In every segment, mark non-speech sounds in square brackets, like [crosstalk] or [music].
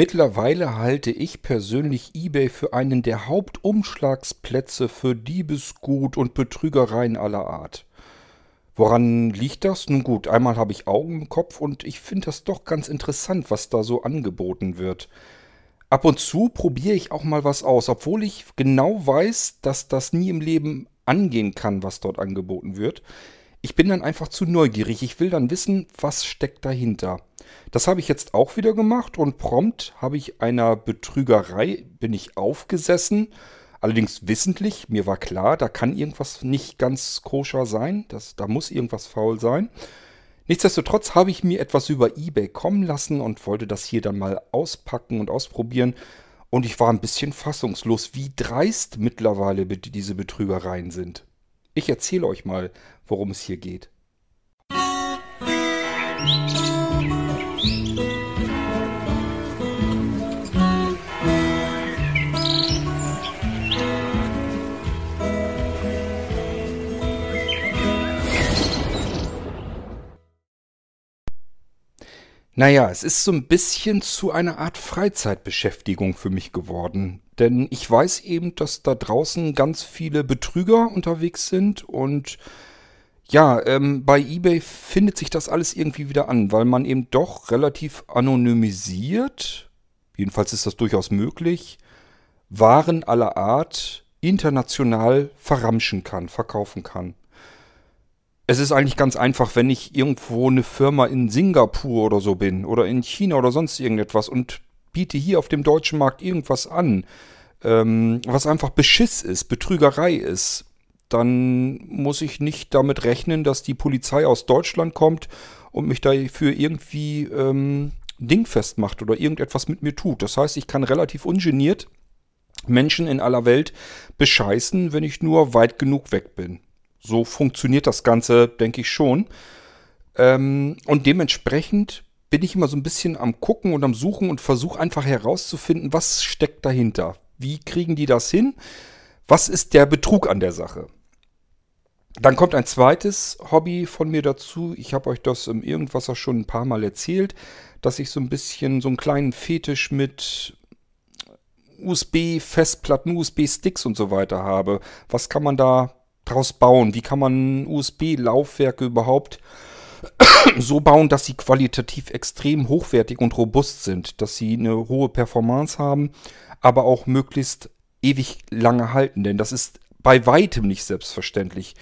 Mittlerweile halte ich persönlich eBay für einen der Hauptumschlagsplätze für Diebesgut und Betrügereien aller Art. Woran liegt das? Nun gut, einmal habe ich Augen im Kopf und ich finde das doch ganz interessant, was da so angeboten wird. Ab und zu probiere ich auch mal was aus, obwohl ich genau weiß, dass das nie im Leben angehen kann, was dort angeboten wird. Ich bin dann einfach zu neugierig. Ich will dann wissen, was steckt dahinter. Das habe ich jetzt auch wieder gemacht und prompt habe ich einer Betrügerei, bin ich aufgesessen. Allerdings wissentlich, mir war klar, da kann irgendwas nicht ganz koscher sein. Das, da muss irgendwas faul sein. Nichtsdestotrotz habe ich mir etwas über eBay kommen lassen und wollte das hier dann mal auspacken und ausprobieren. Und ich war ein bisschen fassungslos, wie dreist mittlerweile diese Betrügereien sind. Ich erzähle euch mal, worum es hier geht. Naja, es ist so ein bisschen zu einer Art Freizeitbeschäftigung für mich geworden. Denn ich weiß eben, dass da draußen ganz viele Betrüger unterwegs sind und ja, ähm, bei eBay findet sich das alles irgendwie wieder an, weil man eben doch relativ anonymisiert, jedenfalls ist das durchaus möglich, Waren aller Art international verramschen kann, verkaufen kann. Es ist eigentlich ganz einfach, wenn ich irgendwo eine Firma in Singapur oder so bin oder in China oder sonst irgendetwas und biete hier auf dem deutschen Markt irgendwas an, ähm, was einfach Beschiss ist, Betrügerei ist, dann muss ich nicht damit rechnen, dass die Polizei aus Deutschland kommt und mich dafür irgendwie ähm, dingfest macht oder irgendetwas mit mir tut. Das heißt, ich kann relativ ungeniert Menschen in aller Welt bescheißen, wenn ich nur weit genug weg bin so funktioniert das Ganze, denke ich schon. Ähm, und dementsprechend bin ich immer so ein bisschen am Gucken und am Suchen und versuche einfach herauszufinden, was steckt dahinter. Wie kriegen die das hin? Was ist der Betrug an der Sache? Dann kommt ein zweites Hobby von mir dazu. Ich habe euch das im Irgendwasser schon ein paar Mal erzählt, dass ich so ein bisschen so einen kleinen Fetisch mit USB-Festplatten, USB-Sticks und so weiter habe. Was kann man da draus bauen? Wie kann man USB-Laufwerke überhaupt [coughs] so bauen, dass sie qualitativ extrem hochwertig und robust sind, dass sie eine hohe Performance haben, aber auch möglichst ewig lange halten, denn das ist bei weitem nicht selbstverständlich.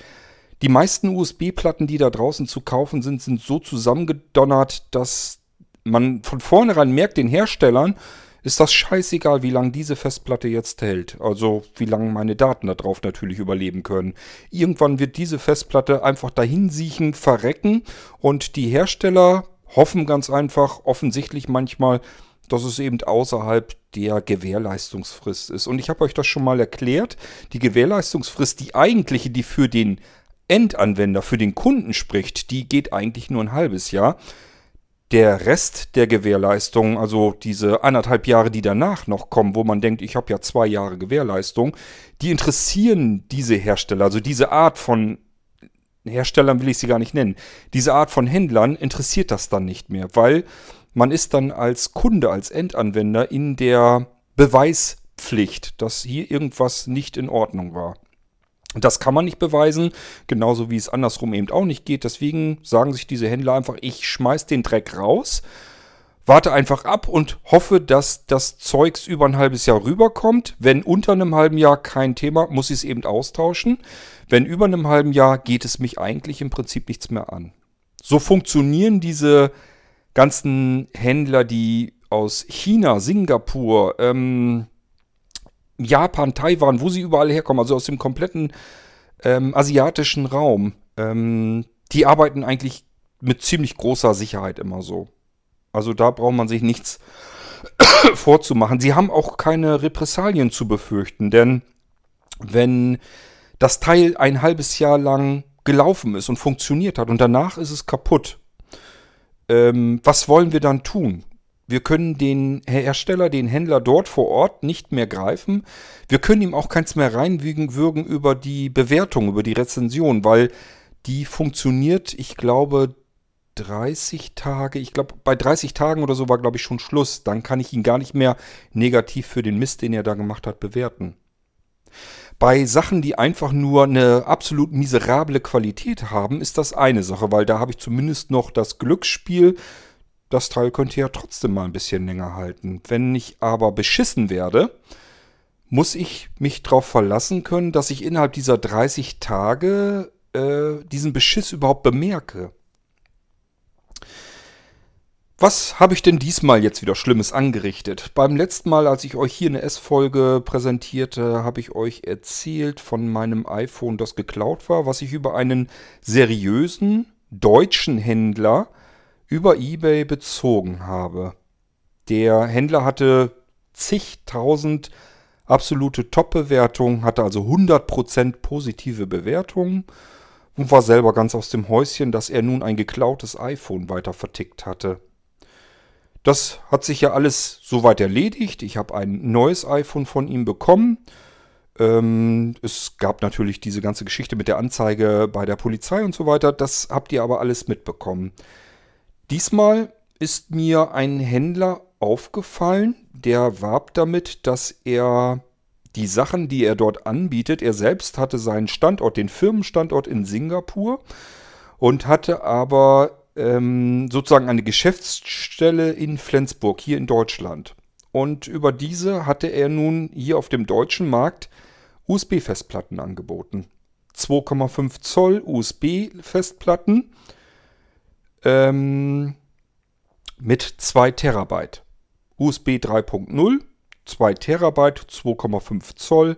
Die meisten USB-Platten, die da draußen zu kaufen sind, sind so zusammengedonnert, dass man von vornherein merkt den Herstellern, ist das scheißegal, wie lange diese Festplatte jetzt hält. Also wie lange meine Daten da drauf natürlich überleben können. Irgendwann wird diese Festplatte einfach dahin siechen, verrecken und die Hersteller hoffen ganz einfach, offensichtlich manchmal, dass es eben außerhalb der Gewährleistungsfrist ist. Und ich habe euch das schon mal erklärt. Die Gewährleistungsfrist, die eigentliche, die für den Endanwender, für den Kunden spricht, die geht eigentlich nur ein halbes Jahr. Der Rest der Gewährleistung, also diese anderthalb Jahre, die danach noch kommen, wo man denkt, ich habe ja zwei Jahre Gewährleistung, die interessieren diese Hersteller, also diese Art von Herstellern will ich sie gar nicht nennen, diese Art von Händlern interessiert das dann nicht mehr, weil man ist dann als Kunde, als Endanwender in der Beweispflicht, dass hier irgendwas nicht in Ordnung war. Das kann man nicht beweisen, genauso wie es andersrum eben auch nicht geht. Deswegen sagen sich diese Händler einfach, ich schmeiß den Dreck raus, warte einfach ab und hoffe, dass das Zeugs über ein halbes Jahr rüberkommt. Wenn unter einem halben Jahr kein Thema, muss ich es eben austauschen. Wenn über einem halben Jahr geht es mich eigentlich im Prinzip nichts mehr an. So funktionieren diese ganzen Händler, die aus China, Singapur, ähm, Japan, Taiwan, wo sie überall herkommen, also aus dem kompletten ähm, asiatischen Raum, ähm, die arbeiten eigentlich mit ziemlich großer Sicherheit immer so. Also da braucht man sich nichts [coughs] vorzumachen. Sie haben auch keine Repressalien zu befürchten, denn wenn das Teil ein halbes Jahr lang gelaufen ist und funktioniert hat und danach ist es kaputt, ähm, was wollen wir dann tun? Wir können den Hersteller, den Händler dort vor Ort nicht mehr greifen. Wir können ihm auch keins mehr reinwürgen über die Bewertung, über die Rezension, weil die funktioniert, ich glaube, 30 Tage, ich glaube, bei 30 Tagen oder so war, glaube ich, schon Schluss. Dann kann ich ihn gar nicht mehr negativ für den Mist, den er da gemacht hat, bewerten. Bei Sachen, die einfach nur eine absolut miserable Qualität haben, ist das eine Sache, weil da habe ich zumindest noch das Glücksspiel. Das Teil könnte ja trotzdem mal ein bisschen länger halten. Wenn ich aber beschissen werde, muss ich mich darauf verlassen können, dass ich innerhalb dieser 30 Tage äh, diesen Beschiss überhaupt bemerke. Was habe ich denn diesmal jetzt wieder Schlimmes angerichtet? Beim letzten Mal, als ich euch hier eine S-Folge präsentierte, habe ich euch erzählt von meinem iPhone, das geklaut war, was ich über einen seriösen deutschen Händler über eBay bezogen habe. Der Händler hatte zigtausend absolute Top-Bewertungen, hatte also 100% positive Bewertungen und war selber ganz aus dem Häuschen, dass er nun ein geklautes iPhone weiter vertickt hatte. Das hat sich ja alles soweit erledigt. Ich habe ein neues iPhone von ihm bekommen. Ähm, es gab natürlich diese ganze Geschichte mit der Anzeige bei der Polizei und so weiter. Das habt ihr aber alles mitbekommen. Diesmal ist mir ein Händler aufgefallen, der warb damit, dass er die Sachen, die er dort anbietet, er selbst hatte seinen Standort, den Firmenstandort in Singapur und hatte aber ähm, sozusagen eine Geschäftsstelle in Flensburg, hier in Deutschland. Und über diese hatte er nun hier auf dem deutschen Markt USB-Festplatten angeboten. 2,5 Zoll USB-Festplatten ähm, mit 2 Terabyte. USB 3.0 2 Terabyte, 2,5 Zoll,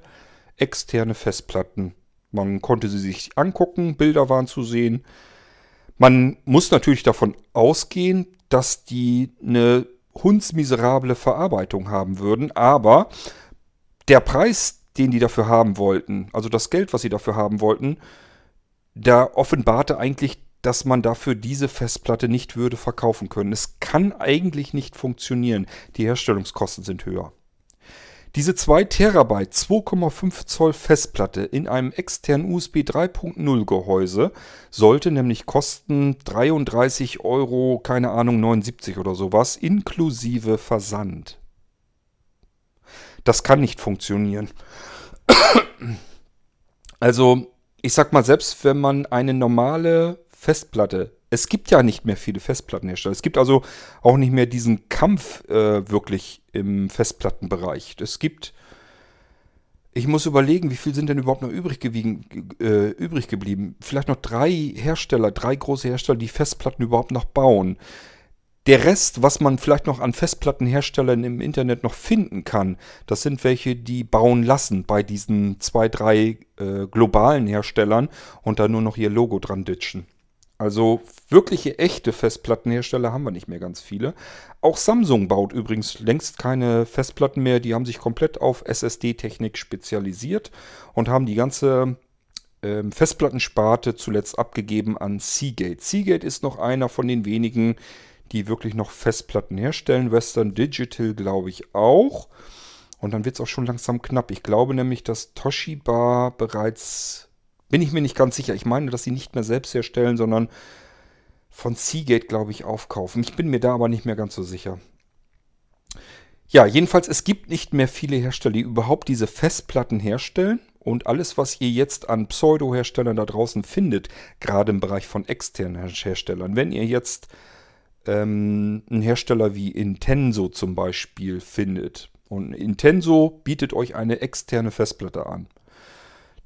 externe Festplatten. Man konnte sie sich angucken, Bilder waren zu sehen. Man muss natürlich davon ausgehen, dass die eine hundsmiserable Verarbeitung haben würden, aber der Preis, den die dafür haben wollten, also das Geld, was sie dafür haben wollten, da offenbarte eigentlich, dass man dafür diese Festplatte nicht würde verkaufen können. Es kann eigentlich nicht funktionieren. Die Herstellungskosten sind höher. Diese 2 Terabyte 2,5 Zoll Festplatte in einem externen USB 3.0 Gehäuse sollte nämlich kosten 33 Euro, keine Ahnung, 79 oder sowas, inklusive Versand. Das kann nicht funktionieren. Also, ich sag mal, selbst wenn man eine normale Festplatte es gibt ja nicht mehr viele Festplattenhersteller. Es gibt also auch nicht mehr diesen Kampf äh, wirklich im Festplattenbereich. Es gibt, ich muss überlegen, wie viel sind denn überhaupt noch übrig, gewiegen, äh, übrig geblieben? Vielleicht noch drei Hersteller, drei große Hersteller, die Festplatten überhaupt noch bauen. Der Rest, was man vielleicht noch an Festplattenherstellern im Internet noch finden kann, das sind welche, die bauen lassen bei diesen zwei, drei äh, globalen Herstellern und da nur noch ihr Logo dran ditchen. Also wirkliche echte Festplattenhersteller haben wir nicht mehr ganz viele. Auch Samsung baut übrigens längst keine Festplatten mehr. Die haben sich komplett auf SSD-Technik spezialisiert und haben die ganze ähm, Festplattensparte zuletzt abgegeben an Seagate. Seagate ist noch einer von den wenigen, die wirklich noch Festplatten herstellen. Western Digital glaube ich auch. Und dann wird es auch schon langsam knapp. Ich glaube nämlich, dass Toshiba bereits bin ich mir nicht ganz sicher. Ich meine, dass sie nicht mehr selbst herstellen, sondern von Seagate, glaube ich, aufkaufen. Ich bin mir da aber nicht mehr ganz so sicher. Ja, jedenfalls, es gibt nicht mehr viele Hersteller, die überhaupt diese Festplatten herstellen. Und alles, was ihr jetzt an Pseudo-Herstellern da draußen findet, gerade im Bereich von externen Herstellern, wenn ihr jetzt ähm, einen Hersteller wie Intenso zum Beispiel findet, und Intenso bietet euch eine externe Festplatte an,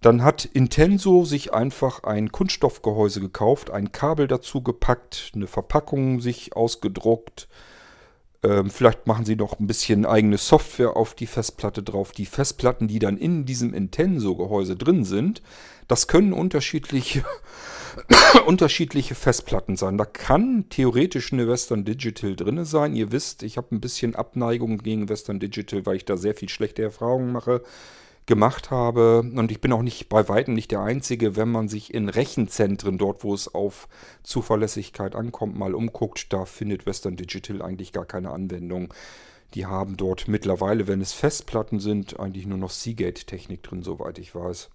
dann hat Intenso sich einfach ein Kunststoffgehäuse gekauft, ein Kabel dazu gepackt, eine Verpackung sich ausgedruckt. Ähm, vielleicht machen sie noch ein bisschen eigene Software auf die Festplatte drauf. Die Festplatten, die dann in diesem Intenso-Gehäuse drin sind, das können unterschiedliche, [coughs] unterschiedliche Festplatten sein. Da kann theoretisch eine Western Digital drin sein. Ihr wisst, ich habe ein bisschen Abneigung gegen Western Digital, weil ich da sehr viel schlechte Erfahrungen mache gemacht habe. Und ich bin auch nicht bei weitem nicht der Einzige, wenn man sich in Rechenzentren, dort wo es auf Zuverlässigkeit ankommt, mal umguckt, da findet Western Digital eigentlich gar keine Anwendung. Die haben dort mittlerweile, wenn es Festplatten sind, eigentlich nur noch Seagate-Technik drin, soweit ich weiß.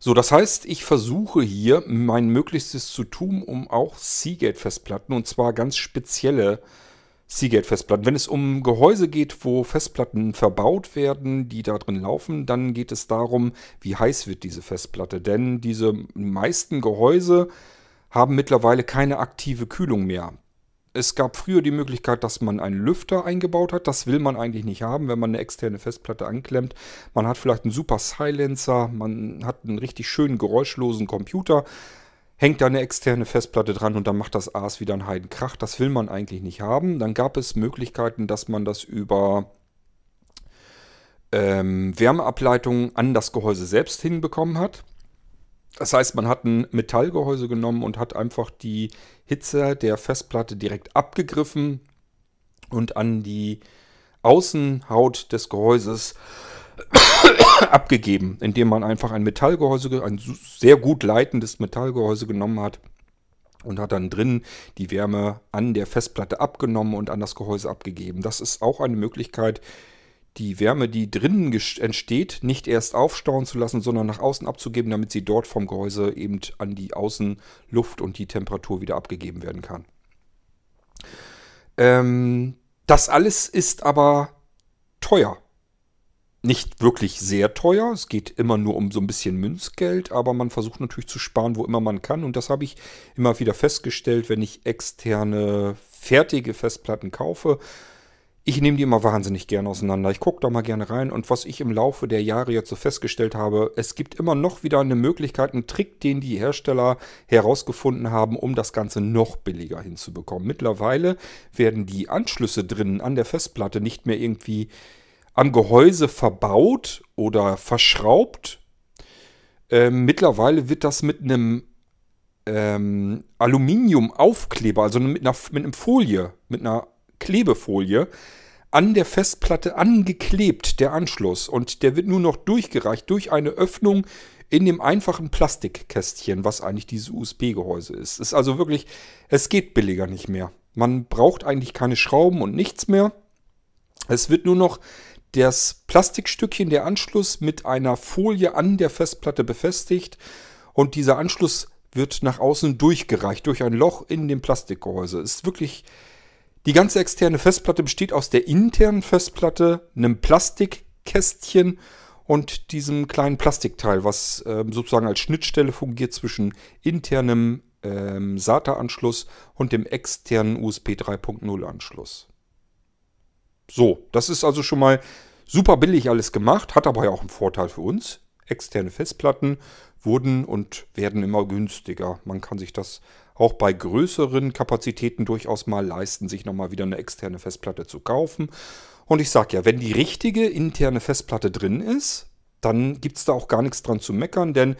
So, das heißt, ich versuche hier mein Möglichstes zu tun, um auch Seagate-Festplatten, und zwar ganz spezielle Seagate-Festplatten. Wenn es um Gehäuse geht, wo Festplatten verbaut werden, die da drin laufen, dann geht es darum, wie heiß wird diese Festplatte. Denn diese meisten Gehäuse haben mittlerweile keine aktive Kühlung mehr. Es gab früher die Möglichkeit, dass man einen Lüfter eingebaut hat. Das will man eigentlich nicht haben, wenn man eine externe Festplatte anklemmt. Man hat vielleicht einen super Silencer, man hat einen richtig schönen geräuschlosen Computer, hängt da eine externe Festplatte dran und dann macht das AS wieder einen Heidenkrach. Das will man eigentlich nicht haben. Dann gab es Möglichkeiten, dass man das über ähm, Wärmeableitungen an das Gehäuse selbst hinbekommen hat. Das heißt, man hat ein Metallgehäuse genommen und hat einfach die Hitze der Festplatte direkt abgegriffen und an die Außenhaut des Gehäuses [coughs] abgegeben, indem man einfach ein Metallgehäuse, ein sehr gut leitendes Metallgehäuse genommen hat und hat dann drin die Wärme an der Festplatte abgenommen und an das Gehäuse abgegeben. Das ist auch eine Möglichkeit, die Wärme, die drinnen entsteht, nicht erst aufstauen zu lassen, sondern nach außen abzugeben, damit sie dort vom Gehäuse eben an die Außenluft und die Temperatur wieder abgegeben werden kann. Ähm, das alles ist aber teuer. Nicht wirklich sehr teuer, es geht immer nur um so ein bisschen Münzgeld, aber man versucht natürlich zu sparen, wo immer man kann. Und das habe ich immer wieder festgestellt, wenn ich externe fertige Festplatten kaufe ich nehme die immer wahnsinnig gerne auseinander. Ich gucke da mal gerne rein. Und was ich im Laufe der Jahre jetzt so festgestellt habe, es gibt immer noch wieder eine Möglichkeit, einen Trick, den die Hersteller herausgefunden haben, um das Ganze noch billiger hinzubekommen. Mittlerweile werden die Anschlüsse drinnen an der Festplatte nicht mehr irgendwie am Gehäuse verbaut oder verschraubt. Ähm, mittlerweile wird das mit einem ähm, Aluminiumaufkleber, also mit einer, mit einer Folie, mit einer Klebefolie an der Festplatte angeklebt, der Anschluss. Und der wird nur noch durchgereicht durch eine Öffnung in dem einfachen Plastikkästchen, was eigentlich dieses USB-Gehäuse ist. Ist also wirklich, es geht billiger nicht mehr. Man braucht eigentlich keine Schrauben und nichts mehr. Es wird nur noch das Plastikstückchen, der Anschluss mit einer Folie an der Festplatte befestigt und dieser Anschluss wird nach außen durchgereicht durch ein Loch in dem Plastikgehäuse. Ist wirklich die ganze externe Festplatte besteht aus der internen Festplatte, einem Plastikkästchen und diesem kleinen Plastikteil, was äh, sozusagen als Schnittstelle fungiert zwischen internem ähm, SATA-Anschluss und dem externen USB 3.0 Anschluss. So, das ist also schon mal super billig alles gemacht, hat aber ja auch einen Vorteil für uns. Externe Festplatten wurden und werden immer günstiger. Man kann sich das auch bei größeren Kapazitäten durchaus mal leisten, sich nochmal wieder eine externe Festplatte zu kaufen. Und ich sage ja, wenn die richtige interne Festplatte drin ist, dann gibt es da auch gar nichts dran zu meckern, denn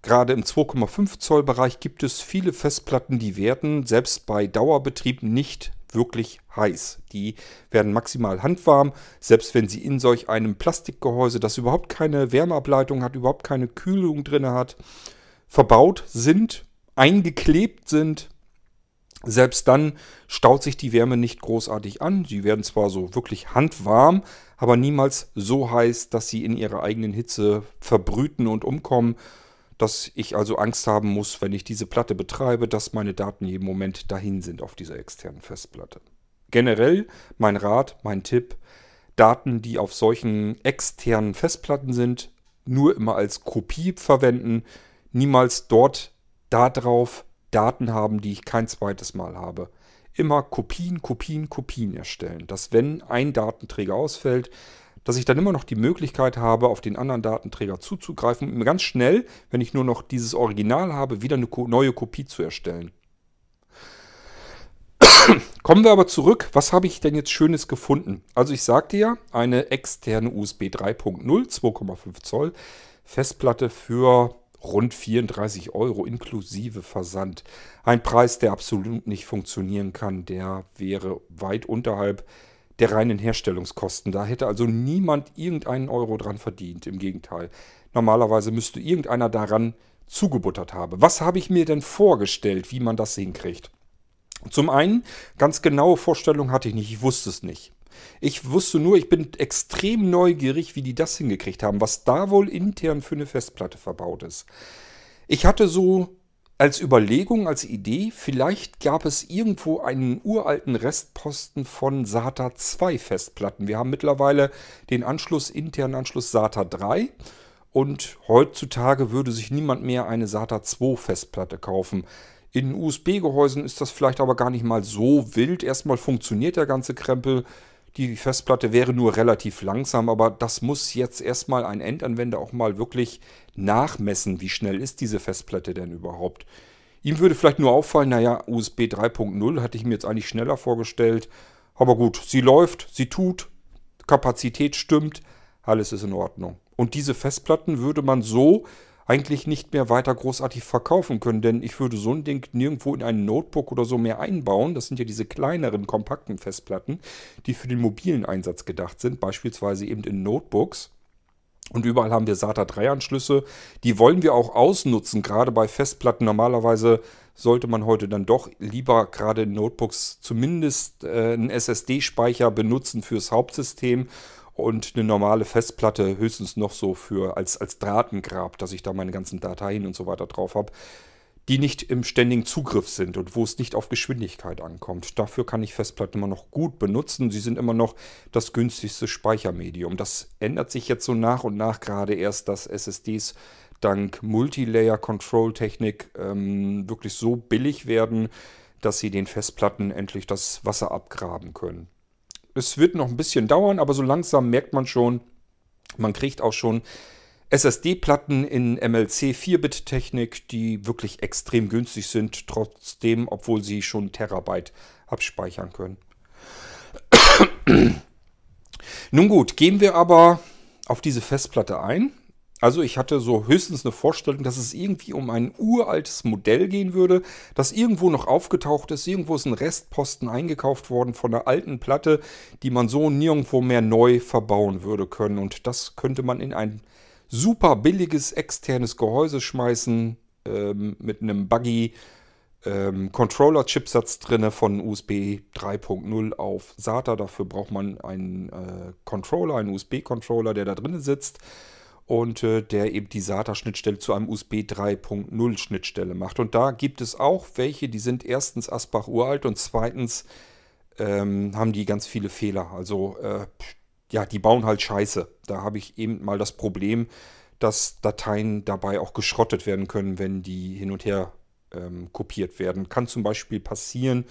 gerade im 2,5 Zoll Bereich gibt es viele Festplatten, die werden selbst bei Dauerbetrieb nicht wirklich heiß. Die werden maximal handwarm, selbst wenn sie in solch einem Plastikgehäuse, das überhaupt keine Wärmeableitung hat, überhaupt keine Kühlung drin hat, verbaut sind, eingeklebt sind. Selbst dann staut sich die Wärme nicht großartig an. Sie werden zwar so wirklich handwarm, aber niemals so heiß, dass sie in ihrer eigenen Hitze verbrüten und umkommen, dass ich also Angst haben muss, wenn ich diese Platte betreibe, dass meine Daten jeden Moment dahin sind auf dieser externen Festplatte. Generell mein Rat, mein Tipp, Daten, die auf solchen externen Festplatten sind, nur immer als Kopie verwenden, niemals dort darauf Daten haben, die ich kein zweites Mal habe. Immer Kopien, Kopien, Kopien erstellen. Dass wenn ein Datenträger ausfällt, dass ich dann immer noch die Möglichkeit habe, auf den anderen Datenträger zuzugreifen und ganz schnell, wenn ich nur noch dieses Original habe, wieder eine neue Kopie zu erstellen. [clears throat] Kommen wir aber zurück. Was habe ich denn jetzt Schönes gefunden? Also ich sagte ja, eine externe USB 3.0, 2,5 Zoll Festplatte für rund 34 Euro inklusive Versand. Ein Preis, der absolut nicht funktionieren kann. Der wäre weit unterhalb der reinen Herstellungskosten. Da hätte also niemand irgendeinen Euro dran verdient. Im Gegenteil. Normalerweise müsste irgendeiner daran zugebuttert haben. Was habe ich mir denn vorgestellt, wie man das hinkriegt? Zum einen, ganz genaue Vorstellung hatte ich nicht, ich wusste es nicht. Ich wusste nur, ich bin extrem neugierig, wie die das hingekriegt haben, was da wohl intern für eine Festplatte verbaut ist. Ich hatte so als Überlegung, als Idee, vielleicht gab es irgendwo einen uralten Restposten von SATA 2 Festplatten. Wir haben mittlerweile den Anschluss, internen Anschluss SATA 3 und heutzutage würde sich niemand mehr eine SATA 2 Festplatte kaufen. In USB-Gehäusen ist das vielleicht aber gar nicht mal so wild. Erstmal funktioniert der ganze Krempel. Die Festplatte wäre nur relativ langsam, aber das muss jetzt erstmal ein Endanwender auch mal wirklich nachmessen. Wie schnell ist diese Festplatte denn überhaupt? Ihm würde vielleicht nur auffallen, naja, USB 3.0 hatte ich mir jetzt eigentlich schneller vorgestellt. Aber gut, sie läuft, sie tut, Kapazität stimmt, alles ist in Ordnung. Und diese Festplatten würde man so eigentlich nicht mehr weiter großartig verkaufen können, denn ich würde so ein Ding nirgendwo in ein Notebook oder so mehr einbauen. Das sind ja diese kleineren, kompakten Festplatten, die für den mobilen Einsatz gedacht sind, beispielsweise eben in Notebooks. Und überall haben wir SATA 3 Anschlüsse. Die wollen wir auch ausnutzen, gerade bei Festplatten. Normalerweise sollte man heute dann doch lieber gerade in Notebooks zumindest äh, einen SSD-Speicher benutzen fürs Hauptsystem und eine normale Festplatte höchstens noch so für als, als Drahtengrab, dass ich da meine ganzen Dateien und so weiter drauf habe, die nicht im ständigen Zugriff sind und wo es nicht auf Geschwindigkeit ankommt. Dafür kann ich Festplatten immer noch gut benutzen. Sie sind immer noch das günstigste Speichermedium. Das ändert sich jetzt so nach und nach gerade erst, dass SSDs dank Multilayer-Control-Technik ähm, wirklich so billig werden, dass sie den Festplatten endlich das Wasser abgraben können es wird noch ein bisschen dauern, aber so langsam merkt man schon, man kriegt auch schon SSD-Platten in MLC 4-Bit-Technik, die wirklich extrem günstig sind, trotzdem, obwohl sie schon Terabyte abspeichern können. [coughs] Nun gut, gehen wir aber auf diese Festplatte ein. Also ich hatte so höchstens eine Vorstellung, dass es irgendwie um ein uraltes Modell gehen würde, das irgendwo noch aufgetaucht ist. Irgendwo ist ein Restposten eingekauft worden von einer alten Platte, die man so nirgendwo mehr neu verbauen würde können. Und das könnte man in ein super billiges externes Gehäuse schmeißen ähm, mit einem Buggy. Ähm, Controller-Chipsatz drinne von USB 3.0 auf SATA. Dafür braucht man einen äh, Controller, einen USB-Controller, der da drin sitzt und äh, der eben die SATA-Schnittstelle zu einem USB 3.0 Schnittstelle macht. Und da gibt es auch welche, die sind erstens Asbach uralt und zweitens ähm, haben die ganz viele Fehler. Also äh, ja, die bauen halt Scheiße. Da habe ich eben mal das Problem, dass Dateien dabei auch geschrottet werden können, wenn die hin und her ähm, kopiert werden. Kann zum Beispiel passieren,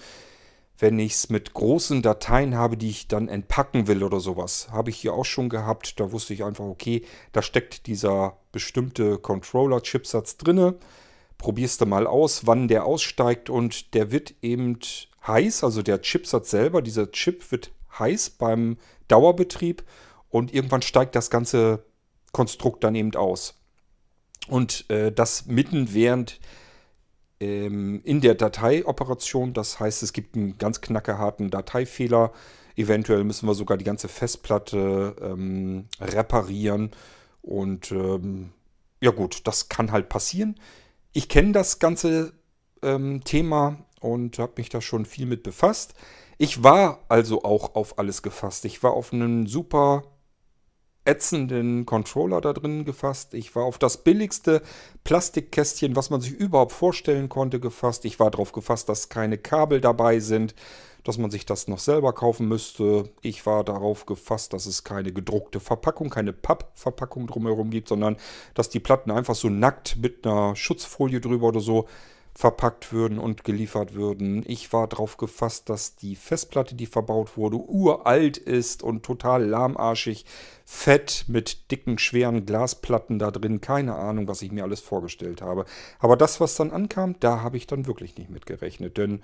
wenn ich es mit großen Dateien habe, die ich dann entpacken will oder sowas. Habe ich hier auch schon gehabt. Da wusste ich einfach, okay, da steckt dieser bestimmte Controller-Chipsatz drinne. Probierst du mal aus, wann der aussteigt und der wird eben heiß, also der Chipsatz selber, dieser Chip wird heiß beim Dauerbetrieb und irgendwann steigt das ganze Konstrukt dann eben aus. Und äh, das mitten während in der Dateioperation. Das heißt, es gibt einen ganz knackeharten Dateifehler. Eventuell müssen wir sogar die ganze Festplatte ähm, reparieren. Und ähm, ja gut, das kann halt passieren. Ich kenne das ganze ähm, Thema und habe mich da schon viel mit befasst. Ich war also auch auf alles gefasst. Ich war auf einen super ätzenden Controller da drin gefasst. Ich war auf das billigste Plastikkästchen, was man sich überhaupt vorstellen konnte, gefasst. Ich war darauf gefasst, dass keine Kabel dabei sind, dass man sich das noch selber kaufen müsste. Ich war darauf gefasst, dass es keine gedruckte Verpackung, keine Pappverpackung drumherum gibt, sondern dass die Platten einfach so nackt mit einer Schutzfolie drüber oder so verpackt würden und geliefert würden. Ich war darauf gefasst, dass die Festplatte, die verbaut wurde, uralt ist und total lahmarschig, fett mit dicken, schweren Glasplatten da drin. Keine Ahnung, was ich mir alles vorgestellt habe. Aber das, was dann ankam, da habe ich dann wirklich nicht mit gerechnet. Denn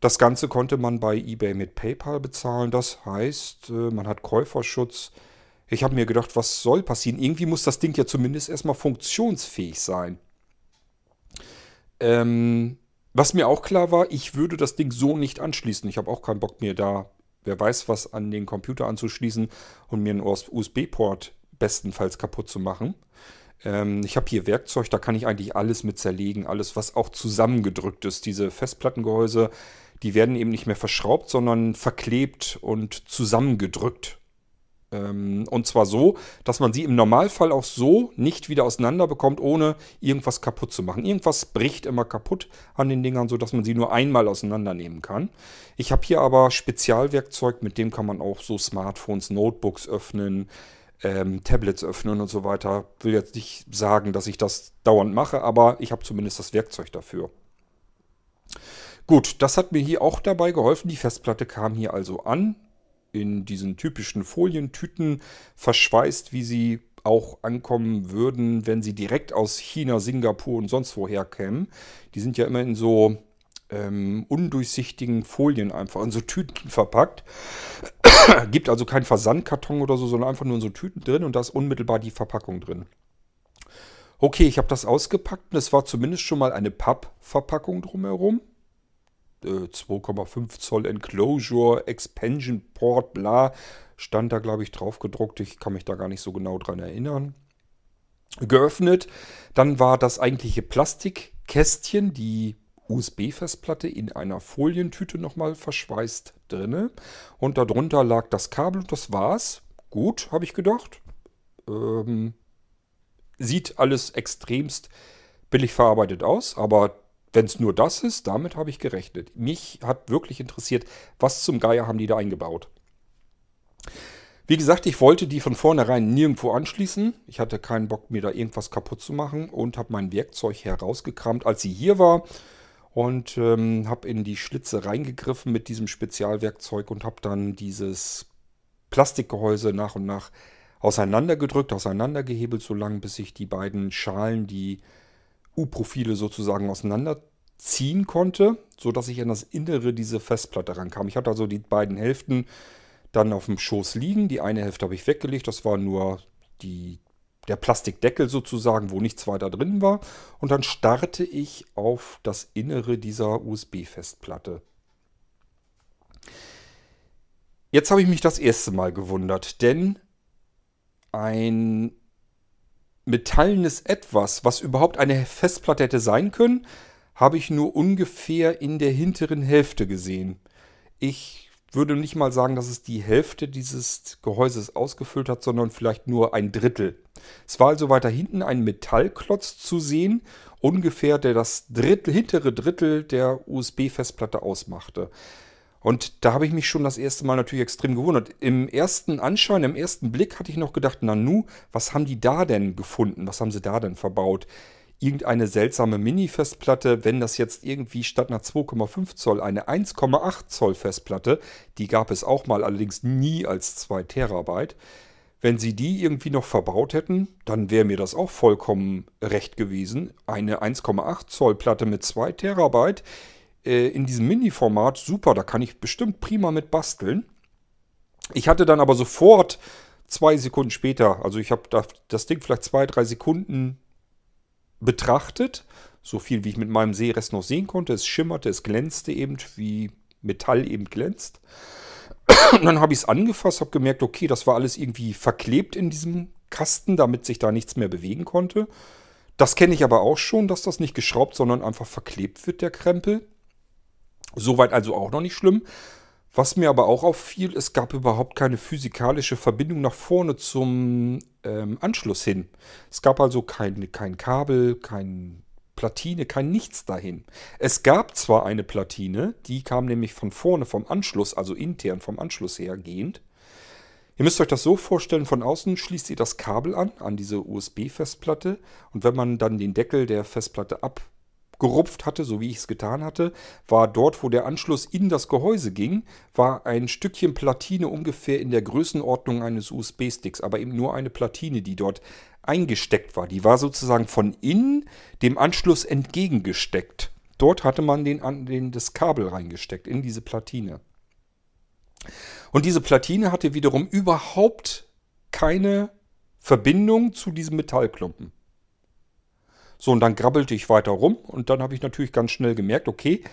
das Ganze konnte man bei eBay mit PayPal bezahlen. Das heißt, äh, man hat Käuferschutz. Ich habe mir gedacht, was soll passieren? Irgendwie muss das Ding ja zumindest erstmal funktionsfähig sein. Ähm, was mir auch klar war, ich würde das Ding so nicht anschließen. Ich habe auch keinen Bock mir da, wer weiß was, an den Computer anzuschließen und mir einen USB-Port bestenfalls kaputt zu machen. Ähm, ich habe hier Werkzeug, da kann ich eigentlich alles mit zerlegen. Alles, was auch zusammengedrückt ist. Diese Festplattengehäuse, Die werden eben nicht mehr verschraubt, sondern verklebt und zusammengedrückt. Ähm, und zwar so, dass man sie im Normalfall auch so nicht wieder auseinander bekommt, ohne irgendwas kaputt zu machen. Irgendwas bricht immer kaputt an den Dingern, sodass man sie nur einmal auseinandernehmen kann. Ich habe hier aber Spezialwerkzeug, mit dem kann man auch so Smartphones, Notebooks öffnen, ähm, Tablets öffnen und so weiter. Will jetzt nicht sagen, dass ich das dauernd mache, aber ich habe zumindest das Werkzeug dafür. Gut, das hat mir hier auch dabei geholfen. Die Festplatte kam hier also an in diesen typischen Folientüten verschweißt, wie sie auch ankommen würden, wenn sie direkt aus China, Singapur und sonst woher kämen. Die sind ja immer in so ähm, undurchsichtigen Folien einfach, in so Tüten verpackt. [coughs] Gibt also keinen Versandkarton oder so, sondern einfach nur in so Tüten drin und da ist unmittelbar die Verpackung drin. Okay, ich habe das ausgepackt und es war zumindest schon mal eine Pappverpackung drumherum. 2,5 äh, Zoll Enclosure, Expansion Port, bla, stand da, glaube ich, drauf gedruckt. Ich kann mich da gar nicht so genau dran erinnern. Geöffnet, dann war das eigentliche Plastikkästchen, die USB-Festplatte in einer Folientüte nochmal verschweißt drinne. Und darunter lag das Kabel und das war's. Gut, habe ich gedacht. Ähm, sieht alles extremst billig verarbeitet aus, aber wenn es nur das ist, damit habe ich gerechnet. Mich hat wirklich interessiert, was zum Geier haben die da eingebaut. Wie gesagt, ich wollte die von vornherein nirgendwo anschließen. Ich hatte keinen Bock, mir da irgendwas kaputt zu machen und habe mein Werkzeug herausgekramt, als sie hier war. Und ähm, habe in die Schlitze reingegriffen mit diesem Spezialwerkzeug und habe dann dieses Plastikgehäuse nach und nach auseinandergedrückt, auseinandergehebelt, so lange, bis ich die beiden Schalen, die U-Profile sozusagen auseinanderziehen konnte, sodass ich an das Innere dieser Festplatte rankam. Ich hatte also die beiden Hälften dann auf dem Schoß liegen. Die eine Hälfte habe ich weggelegt, das war nur die, der Plastikdeckel sozusagen, wo nichts weiter drin war. Und dann starte ich auf das Innere dieser USB-Festplatte. Jetzt habe ich mich das erste Mal gewundert, denn ein metallenes Etwas, was überhaupt eine Festplatte hätte sein können, habe ich nur ungefähr in der hinteren Hälfte gesehen. Ich würde nicht mal sagen, dass es die Hälfte dieses Gehäuses ausgefüllt hat, sondern vielleicht nur ein Drittel. Es war also weiter hinten ein Metallklotz zu sehen, ungefähr der das Drittel, hintere Drittel der USB-Festplatte ausmachte. Und da habe ich mich schon das erste Mal natürlich extrem gewundert. Im ersten Anschein, im ersten Blick hatte ich noch gedacht, Nanu, was haben die da denn gefunden? Was haben sie da denn verbaut? Irgendeine seltsame Mini-Festplatte, wenn das jetzt irgendwie statt einer 2,5 Zoll eine 1,8 Zoll Festplatte, die gab es auch mal, allerdings nie als 2 Terabyte. Wenn sie die irgendwie noch verbaut hätten, dann wäre mir das auch vollkommen recht gewesen. Eine 1,8 Zoll Platte mit 2 Terabyte äh, in diesem Mini-Format super, da kann ich bestimmt prima mit basteln. Ich hatte dann aber sofort zwei Sekunden später, also ich habe das Ding vielleicht zwei, drei Sekunden betrachtet, so viel wie ich mit meinem Sehrest noch sehen konnte. Es schimmerte, es glänzte eben, wie Metall eben glänzt. Und dann habe ich es angefasst, habe gemerkt, okay, das war alles irgendwie verklebt in diesem Kasten, damit sich da nichts mehr bewegen konnte. Das kenne ich aber auch schon, dass das nicht geschraubt, sondern einfach verklebt wird, der Krempel. Soweit also auch noch nicht schlimm. Was mir aber auch auffiel, es gab überhaupt keine physikalische Verbindung nach vorne zum ähm, Anschluss hin. Es gab also kein, kein Kabel, kein Platine, kein nichts dahin. Es gab zwar eine Platine, die kam nämlich von vorne vom Anschluss, also intern vom Anschluss her gehend. Ihr müsst euch das so vorstellen, von außen schließt ihr das Kabel an, an diese USB-Festplatte. Und wenn man dann den Deckel der Festplatte ab gerupft hatte, so wie ich es getan hatte, war dort, wo der Anschluss in das Gehäuse ging, war ein Stückchen Platine ungefähr in der Größenordnung eines USB-Sticks, aber eben nur eine Platine, die dort eingesteckt war. Die war sozusagen von innen dem Anschluss entgegengesteckt. Dort hatte man den, den, das Kabel reingesteckt, in diese Platine. Und diese Platine hatte wiederum überhaupt keine Verbindung zu diesem Metallklumpen. So, und dann grabbelte ich weiter rum und dann habe ich natürlich ganz schnell gemerkt, okay,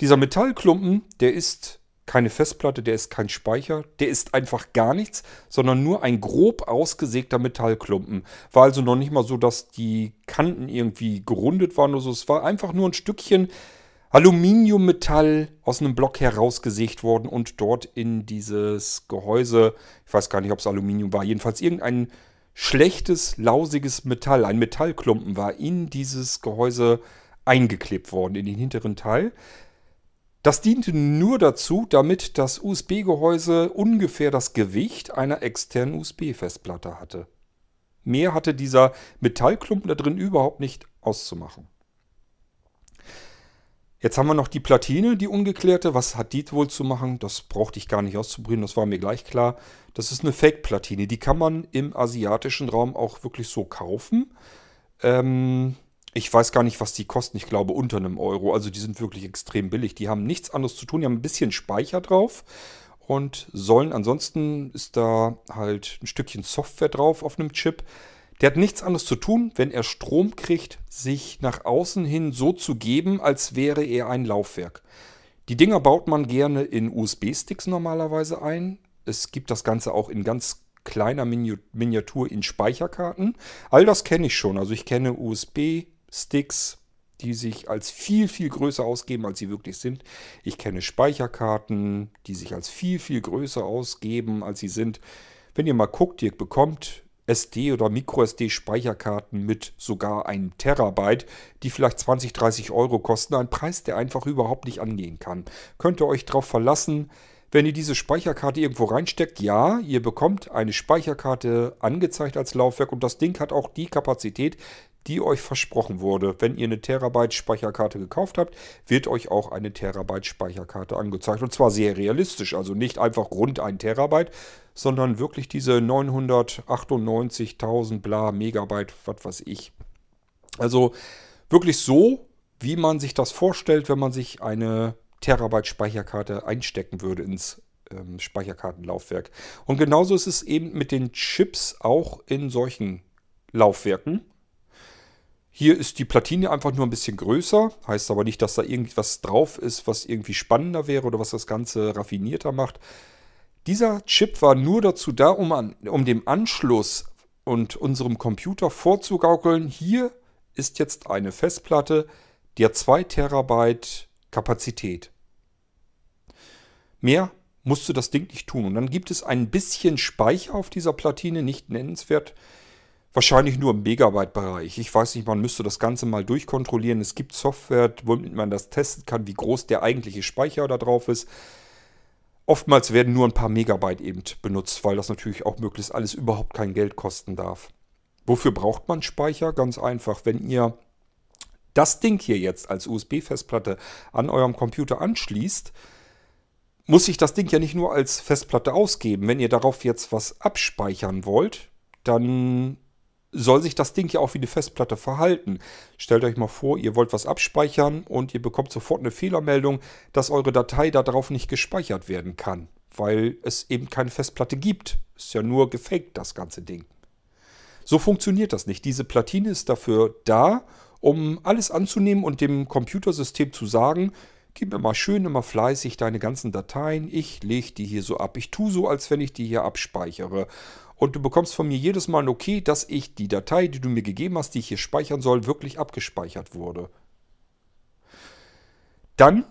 dieser Metallklumpen, der ist keine Festplatte, der ist kein Speicher, der ist einfach gar nichts, sondern nur ein grob ausgesägter Metallklumpen. War also noch nicht mal so, dass die Kanten irgendwie gerundet waren oder so. Es war einfach nur ein Stückchen, Aluminiummetall aus einem Block herausgesägt worden und dort in dieses Gehäuse, ich weiß gar nicht, ob es Aluminium war, jedenfalls irgendein schlechtes, lausiges Metall, ein Metallklumpen war in dieses Gehäuse eingeklebt worden, in den hinteren Teil. Das diente nur dazu, damit das USB-Gehäuse ungefähr das Gewicht einer externen USB-Festplatte hatte. Mehr hatte dieser Metallklumpen da drin überhaupt nicht auszumachen. Jetzt haben wir noch die Platine, die ungeklärte. Was hat die wohl zu machen? Das brauchte ich gar nicht auszuprobieren, das war mir gleich klar. Das ist eine Fake-Platine. Die kann man im asiatischen Raum auch wirklich so kaufen. Ähm, ich weiß gar nicht, was die kosten. Ich glaube unter einem Euro. Also die sind wirklich extrem billig. Die haben nichts anderes zu tun. Die haben ein bisschen Speicher drauf und sollen, ansonsten ist da halt ein Stückchen Software drauf auf einem Chip. Der hat nichts anderes zu tun, wenn er Strom kriegt, sich nach außen hin so zu geben, als wäre er ein Laufwerk. Die Dinger baut man gerne in USB-Sticks normalerweise ein. Es gibt das Ganze auch in ganz kleiner Miniatur in Speicherkarten. All das kenne ich schon. Also ich kenne USB-Sticks, die sich als viel, viel größer ausgeben, als sie wirklich sind. Ich kenne Speicherkarten, die sich als viel, viel größer ausgeben, als sie sind. Wenn ihr mal guckt, ihr bekommt SD- oder MicroSD-Speicherkarten mit sogar einem Terabyte, die vielleicht 20, 30 Euro kosten. Ein Preis, der einfach überhaupt nicht angehen kann. Könnt ihr euch darauf verlassen, wenn ihr diese Speicherkarte irgendwo reinsteckt, ja, ihr bekommt eine Speicherkarte angezeigt als Laufwerk und das Ding hat auch die Kapazität, die euch versprochen wurde. Wenn ihr eine Terabyte Speicherkarte gekauft habt, wird euch auch eine Terabyte Speicherkarte angezeigt. Und zwar sehr realistisch, also nicht einfach rund ein Terabyte, sondern wirklich diese 998.000 bla Megabyte, was weiß ich. Also wirklich so, wie man sich das vorstellt, wenn man sich eine Terabyte Speicherkarte einstecken würde ins ähm, Speicherkartenlaufwerk. Und genauso ist es eben mit den Chips auch in solchen Laufwerken. Hier ist die Platine einfach nur ein bisschen größer. Heißt aber nicht, dass da irgendwas drauf ist, was irgendwie spannender wäre oder was das Ganze raffinierter macht. Dieser Chip war nur dazu da, um, an, um dem Anschluss und unserem Computer vorzugaukeln. Hier ist jetzt eine Festplatte, die hat 2 Terabyte Kapazität. Mehr musst du das Ding nicht tun. Und dann gibt es ein bisschen Speicher auf dieser Platine, nicht nennenswert. Wahrscheinlich nur im Megabyte-Bereich. Ich weiß nicht, man müsste das Ganze mal durchkontrollieren. Es gibt Software, womit man das testen kann, wie groß der eigentliche Speicher da drauf ist. Oftmals werden nur ein paar Megabyte eben benutzt, weil das natürlich auch möglichst alles überhaupt kein Geld kosten darf. Wofür braucht man Speicher? Ganz einfach, wenn ihr das Ding hier jetzt als USB-Festplatte an eurem Computer anschließt, muss ich das Ding ja nicht nur als Festplatte ausgeben. Wenn ihr darauf jetzt was abspeichern wollt, dann soll sich das Ding ja auch wie eine Festplatte verhalten. Stellt euch mal vor, ihr wollt was abspeichern und ihr bekommt sofort eine Fehlermeldung, dass eure Datei darauf nicht gespeichert werden kann, weil es eben keine Festplatte gibt. Ist ja nur gefaked, das ganze Ding. So funktioniert das nicht. Diese Platine ist dafür da, um alles anzunehmen und dem Computersystem zu sagen, gib mir mal schön immer fleißig deine ganzen Dateien, ich lege die hier so ab. Ich tue so, als wenn ich die hier abspeichere und du bekommst von mir jedes Mal ein Okay, dass ich die Datei, die du mir gegeben hast, die ich hier speichern soll, wirklich abgespeichert wurde. Dann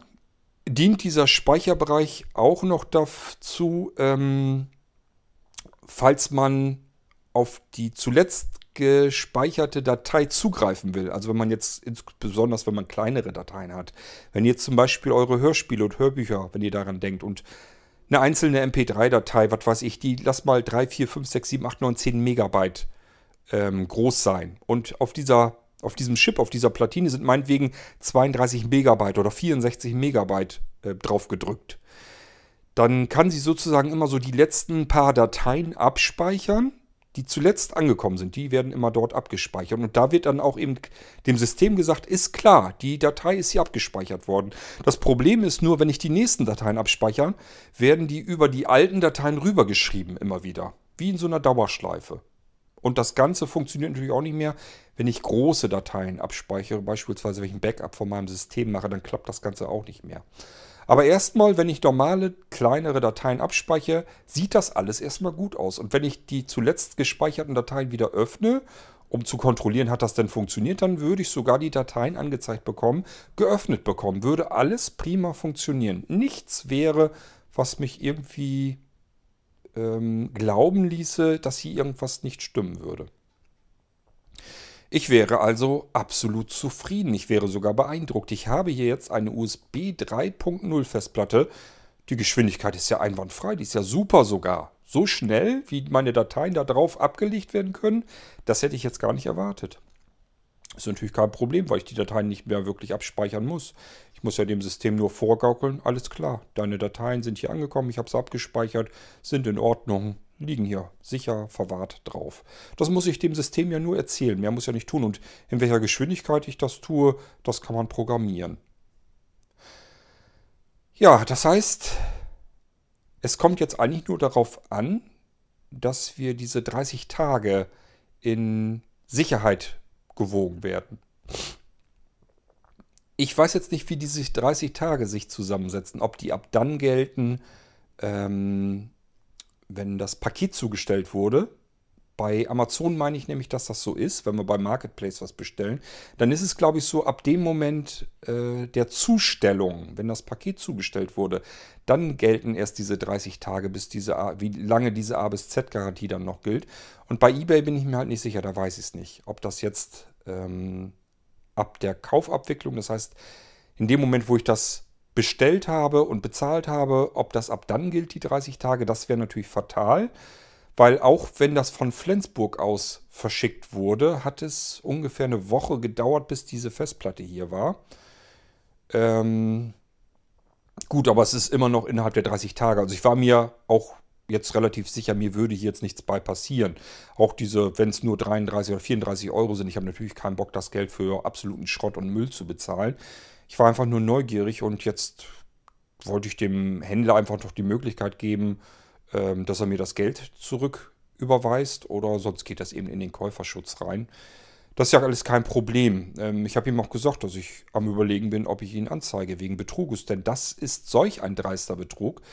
dient dieser Speicherbereich auch noch dazu, ähm, falls man auf die zuletzt gespeicherte Datei zugreifen will. Also wenn man jetzt, besonders wenn man kleinere Dateien hat. Wenn ihr zum Beispiel eure Hörspiele und Hörbücher, wenn ihr daran denkt und eine einzelne MP3-Datei, was weiß ich, die lass mal 3, 4, 5, 6, 7, 8, 9, 10 Megabyte ähm, groß sein. Und auf dieser auf diesem Chip, auf dieser Platine sind meinetwegen 32 Megabyte oder 64 Megabyte äh, drauf gedrückt. Dann kann sie sozusagen immer so die letzten paar Dateien abspeichern die zuletzt angekommen sind, die werden immer dort abgespeichert. Und da wird dann auch eben dem System gesagt, ist klar, die Datei ist hier abgespeichert worden. Das Problem ist nur, wenn ich die nächsten Dateien abspeichere, werden die über die alten Dateien rübergeschrieben immer wieder. Wie in so einer Dauerschleife. Und das Ganze funktioniert natürlich auch nicht mehr, wenn ich große Dateien abspeichere. Beispielsweise, wenn ich ein Backup von meinem System mache, dann klappt das Ganze auch nicht mehr. Aber erstmal, wenn ich normale, kleinere Dateien abspeichere, sieht das alles erstmal gut aus. Und wenn ich die zuletzt gespeicherten Dateien wieder öffne um zu kontrollieren, hat das denn funktioniert, dann würde ich sogar die Dateien angezeigt bekommen, geöffnet bekommen, würde alles prima funktionieren. Nichts wäre, was mich irgendwie ähm, glauben ließe, dass hier irgendwas nicht stimmen würde. Ich wäre also absolut zufrieden. Ich wäre sogar beeindruckt. Ich habe hier jetzt eine USB 3.0 Festplatte. Die Geschwindigkeit ist ja einwandfrei. Die ist ja super sogar. So schnell, wie meine Dateien da drauf abgelegt werden können, das hätte ich jetzt gar nicht erwartet. Ist natürlich kein Problem, weil ich die Dateien nicht mehr wirklich abspeichern muss. Ich muss ja dem System nur vorgaukeln. Alles klar, deine Dateien sind hier angekommen, ich habe sie abgespeichert, sind in Ordnung, liegen hier sicher verwahrt drauf. Das muss ich dem System ja nur erzählen. Mehr muss ja nicht tun. Und in welcher Geschwindigkeit ich das tue, das kann man programmieren. Ja, das heißt, es kommt jetzt eigentlich nur darauf an, dass wir diese 30 Tage in Sicherheit gewogen werden. Ich weiß jetzt nicht, wie diese 30 Tage sich zusammensetzen, ob die ab dann gelten, ähm, wenn das Paket zugestellt wurde. Bei Amazon meine ich nämlich, dass das so ist, wenn wir beim Marketplace was bestellen. Dann ist es, glaube ich, so, ab dem Moment äh, der Zustellung, wenn das Paket zugestellt wurde, dann gelten erst diese 30 Tage, bis diese A, wie lange diese A bis Z-Garantie dann noch gilt. Und bei eBay bin ich mir halt nicht sicher, da weiß ich es nicht. Ob das jetzt ähm, ab der Kaufabwicklung, das heißt, in dem Moment, wo ich das bestellt habe und bezahlt habe, ob das ab dann gilt, die 30 Tage, das wäre natürlich fatal. Weil auch wenn das von Flensburg aus verschickt wurde, hat es ungefähr eine Woche gedauert, bis diese Festplatte hier war. Ähm, gut, aber es ist immer noch innerhalb der 30 Tage. Also ich war mir auch jetzt relativ sicher, mir würde hier jetzt nichts bei passieren. Auch diese, wenn es nur 33 oder 34 Euro sind, ich habe natürlich keinen Bock, das Geld für absoluten Schrott und Müll zu bezahlen. Ich war einfach nur neugierig und jetzt wollte ich dem Händler einfach noch die Möglichkeit geben, ähm, dass er mir das Geld zurück überweist oder sonst geht das eben in den Käuferschutz rein. Das ist ja alles kein Problem. Ähm, ich habe ihm auch gesagt, dass ich am Überlegen bin, ob ich ihn anzeige wegen Betruges, denn das ist solch ein dreister Betrug.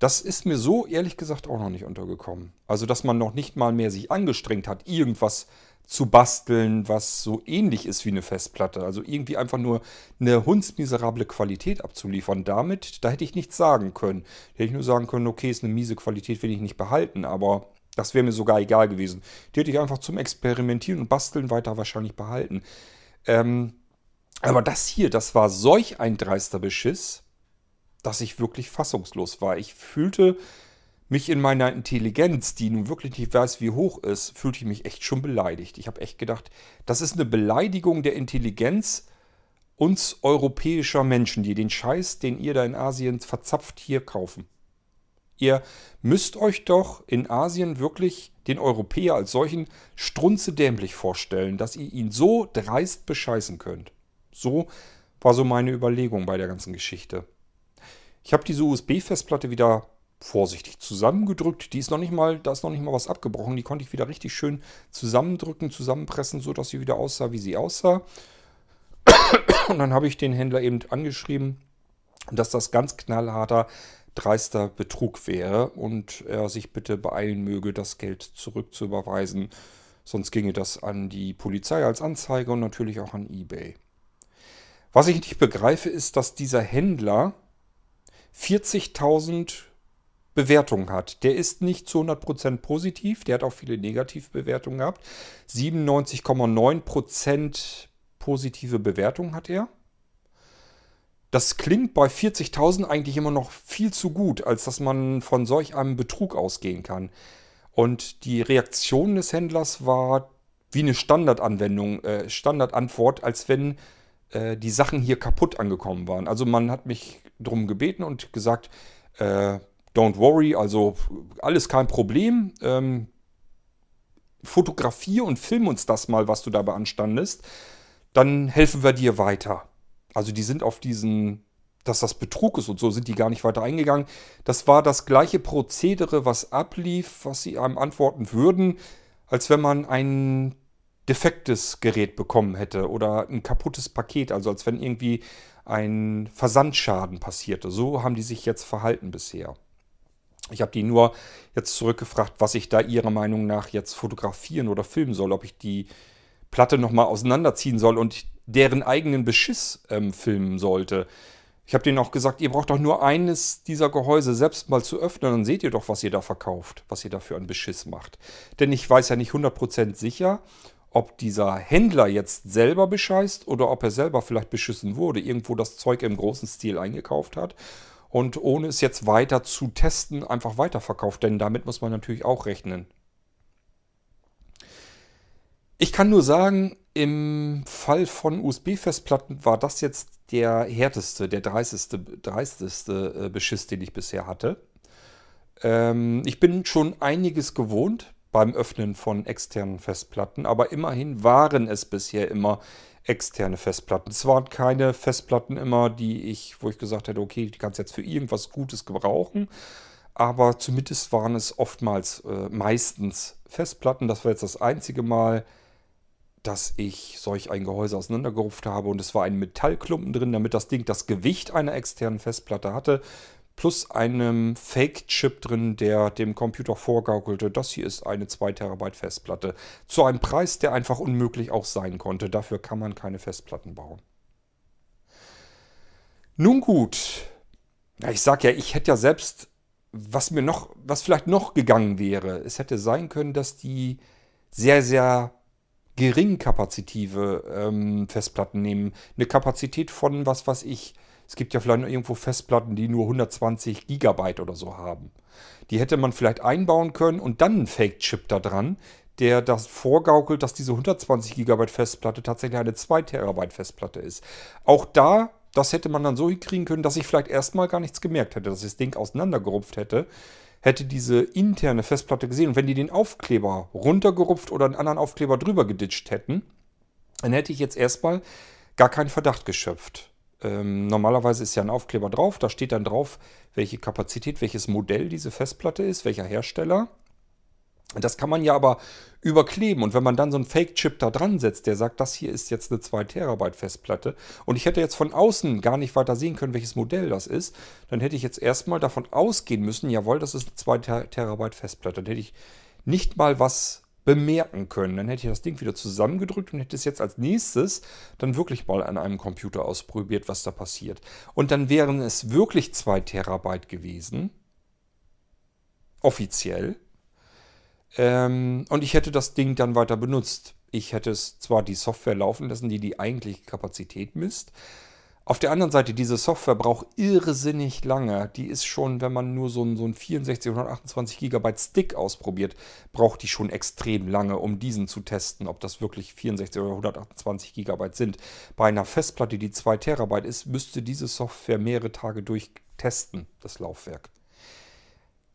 Das ist mir so ehrlich gesagt auch noch nicht untergekommen. Also, dass man noch nicht mal mehr sich angestrengt hat, irgendwas zu basteln, was so ähnlich ist wie eine Festplatte. Also irgendwie einfach nur eine hundsmiserable Qualität abzuliefern. Damit, da hätte ich nichts sagen können. Da hätte ich nur sagen können, okay, ist eine miese Qualität, will ich nicht behalten, aber das wäre mir sogar egal gewesen. Die hätte ich einfach zum Experimentieren und Basteln weiter wahrscheinlich behalten. Ähm, aber das hier, das war solch ein dreister Beschiss, dass ich wirklich fassungslos war. Ich fühlte mich in meiner Intelligenz, die nun wirklich nicht weiß, wie hoch ist, fühlte ich mich echt schon beleidigt. Ich habe echt gedacht, das ist eine Beleidigung der Intelligenz uns europäischer Menschen, die den Scheiß, den ihr da in Asien verzapft, hier kaufen. Ihr müsst euch doch in Asien wirklich den Europäer als solchen strunzedämlich vorstellen, dass ihr ihn so dreist bescheißen könnt. So war so meine Überlegung bei der ganzen Geschichte. Ich habe diese USB-Festplatte wieder vorsichtig zusammengedrückt. Die ist noch nicht mal, da ist noch nicht mal was abgebrochen. Die konnte ich wieder richtig schön zusammendrücken, zusammenpressen, sodass sie wieder aussah, wie sie aussah. Und dann habe ich den Händler eben angeschrieben, dass das ganz knallharter, dreister Betrug wäre und er sich bitte beeilen möge, das Geld zurückzuüberweisen. Sonst ginge das an die Polizei als Anzeige und natürlich auch an eBay. Was ich nicht begreife, ist, dass dieser Händler 40.000 Bewertungen hat. Der ist nicht zu 100% positiv, der hat auch viele Negativbewertungen gehabt. 97,9% positive Bewertungen hat er. Das klingt bei 40.000 eigentlich immer noch viel zu gut, als dass man von solch einem Betrug ausgehen kann. Und die Reaktion des Händlers war wie eine Standardanwendung, äh, Standardantwort, als wenn äh, die Sachen hier kaputt angekommen waren. Also man hat mich darum gebeten und gesagt, äh, don't worry, also alles kein Problem. Ähm, fotografier und film uns das mal, was du da beanstandest. Dann helfen wir dir weiter. Also die sind auf diesen, dass das Betrug ist und so, sind die gar nicht weiter eingegangen. Das war das gleiche Prozedere, was ablief, was sie einem antworten würden, als wenn man ein defektes Gerät bekommen hätte oder ein kaputtes Paket, also als wenn irgendwie ein Versandschaden passierte. So haben die sich jetzt verhalten bisher. Ich habe die nur jetzt zurückgefragt, was ich da ihrer Meinung nach jetzt fotografieren oder filmen soll, ob ich die Platte nochmal auseinanderziehen soll und deren eigenen Beschiss ähm, filmen sollte. Ich habe denen auch gesagt, ihr braucht doch nur eines dieser Gehäuse selbst mal zu öffnen, dann seht ihr doch, was ihr da verkauft, was ihr da für einen Beschiss macht. Denn ich weiß ja nicht 100% sicher, ob dieser Händler jetzt selber bescheißt oder ob er selber vielleicht beschissen wurde, irgendwo das Zeug im großen Stil eingekauft hat und ohne es jetzt weiter zu testen einfach weiterverkauft, denn damit muss man natürlich auch rechnen. Ich kann nur sagen, im Fall von USB-Festplatten war das jetzt der härteste, der dreisteste, dreisteste äh, Beschiss, den ich bisher hatte. Ähm, ich bin schon einiges gewohnt beim Öffnen von externen Festplatten, aber immerhin waren es bisher immer externe Festplatten. Es waren keine Festplatten immer, die ich, wo ich gesagt hätte, okay, die kannst du jetzt für irgendwas Gutes gebrauchen. Aber zumindest waren es oftmals, äh, meistens Festplatten. Das war jetzt das einzige Mal, dass ich solch ein Gehäuse auseinandergerupft habe und es war ein Metallklumpen drin, damit das Ding das Gewicht einer externen Festplatte hatte, plus einem Fake-Chip drin, der dem Computer vorgaukelte, das hier ist eine 2 Terabyte Festplatte. Zu einem Preis, der einfach unmöglich auch sein konnte. Dafür kann man keine Festplatten bauen. Nun gut. Ja, ich sag ja, ich hätte ja selbst, was mir noch, was vielleicht noch gegangen wäre, es hätte sein können, dass die sehr, sehr geringkapazitive ähm, Festplatten nehmen. Eine Kapazität von, was weiß ich, es gibt ja vielleicht irgendwo Festplatten, die nur 120 Gigabyte oder so haben. Die hätte man vielleicht einbauen können und dann einen Fake-Chip da dran, der das vorgaukelt, dass diese 120 Gigabyte Festplatte tatsächlich eine 2 Terabyte Festplatte ist. Auch da, das hätte man dann so hinkriegen können, dass ich vielleicht erstmal gar nichts gemerkt hätte, dass ich das Ding auseinandergerupft hätte hätte diese interne Festplatte gesehen und wenn die den Aufkleber runtergerupft oder einen anderen Aufkleber drüber geditscht hätten, dann hätte ich jetzt erstmal gar keinen Verdacht geschöpft. Ähm, normalerweise ist ja ein Aufkleber drauf, da steht dann drauf, welche Kapazität, welches Modell diese Festplatte ist, welcher Hersteller. Das kann man ja aber überkleben. Und wenn man dann so einen Fake-Chip da dran setzt, der sagt, das hier ist jetzt eine 2 Terabyte Festplatte und ich hätte jetzt von außen gar nicht weiter sehen können, welches Modell das ist, dann hätte ich jetzt erstmal davon ausgehen müssen, jawohl, das ist eine 2 Terabyte Festplatte. Dann hätte ich nicht mal was bemerken können. Dann hätte ich das Ding wieder zusammengedrückt und hätte es jetzt als nächstes dann wirklich mal an einem Computer ausprobiert, was da passiert. Und dann wären es wirklich 2 Terabyte gewesen. Offiziell. Ähm, und ich hätte das Ding dann weiter benutzt. Ich hätte es zwar die Software laufen lassen, die die eigentliche Kapazität misst. Auf der anderen Seite, diese Software braucht irrsinnig lange. Die ist schon, wenn man nur so einen, so einen 64 oder 128 GB Stick ausprobiert, braucht die schon extrem lange, um diesen zu testen, ob das wirklich 64 oder 128 GB sind. Bei einer Festplatte, die 2 Terabyte ist, müsste diese Software mehrere Tage durchtesten, das Laufwerk.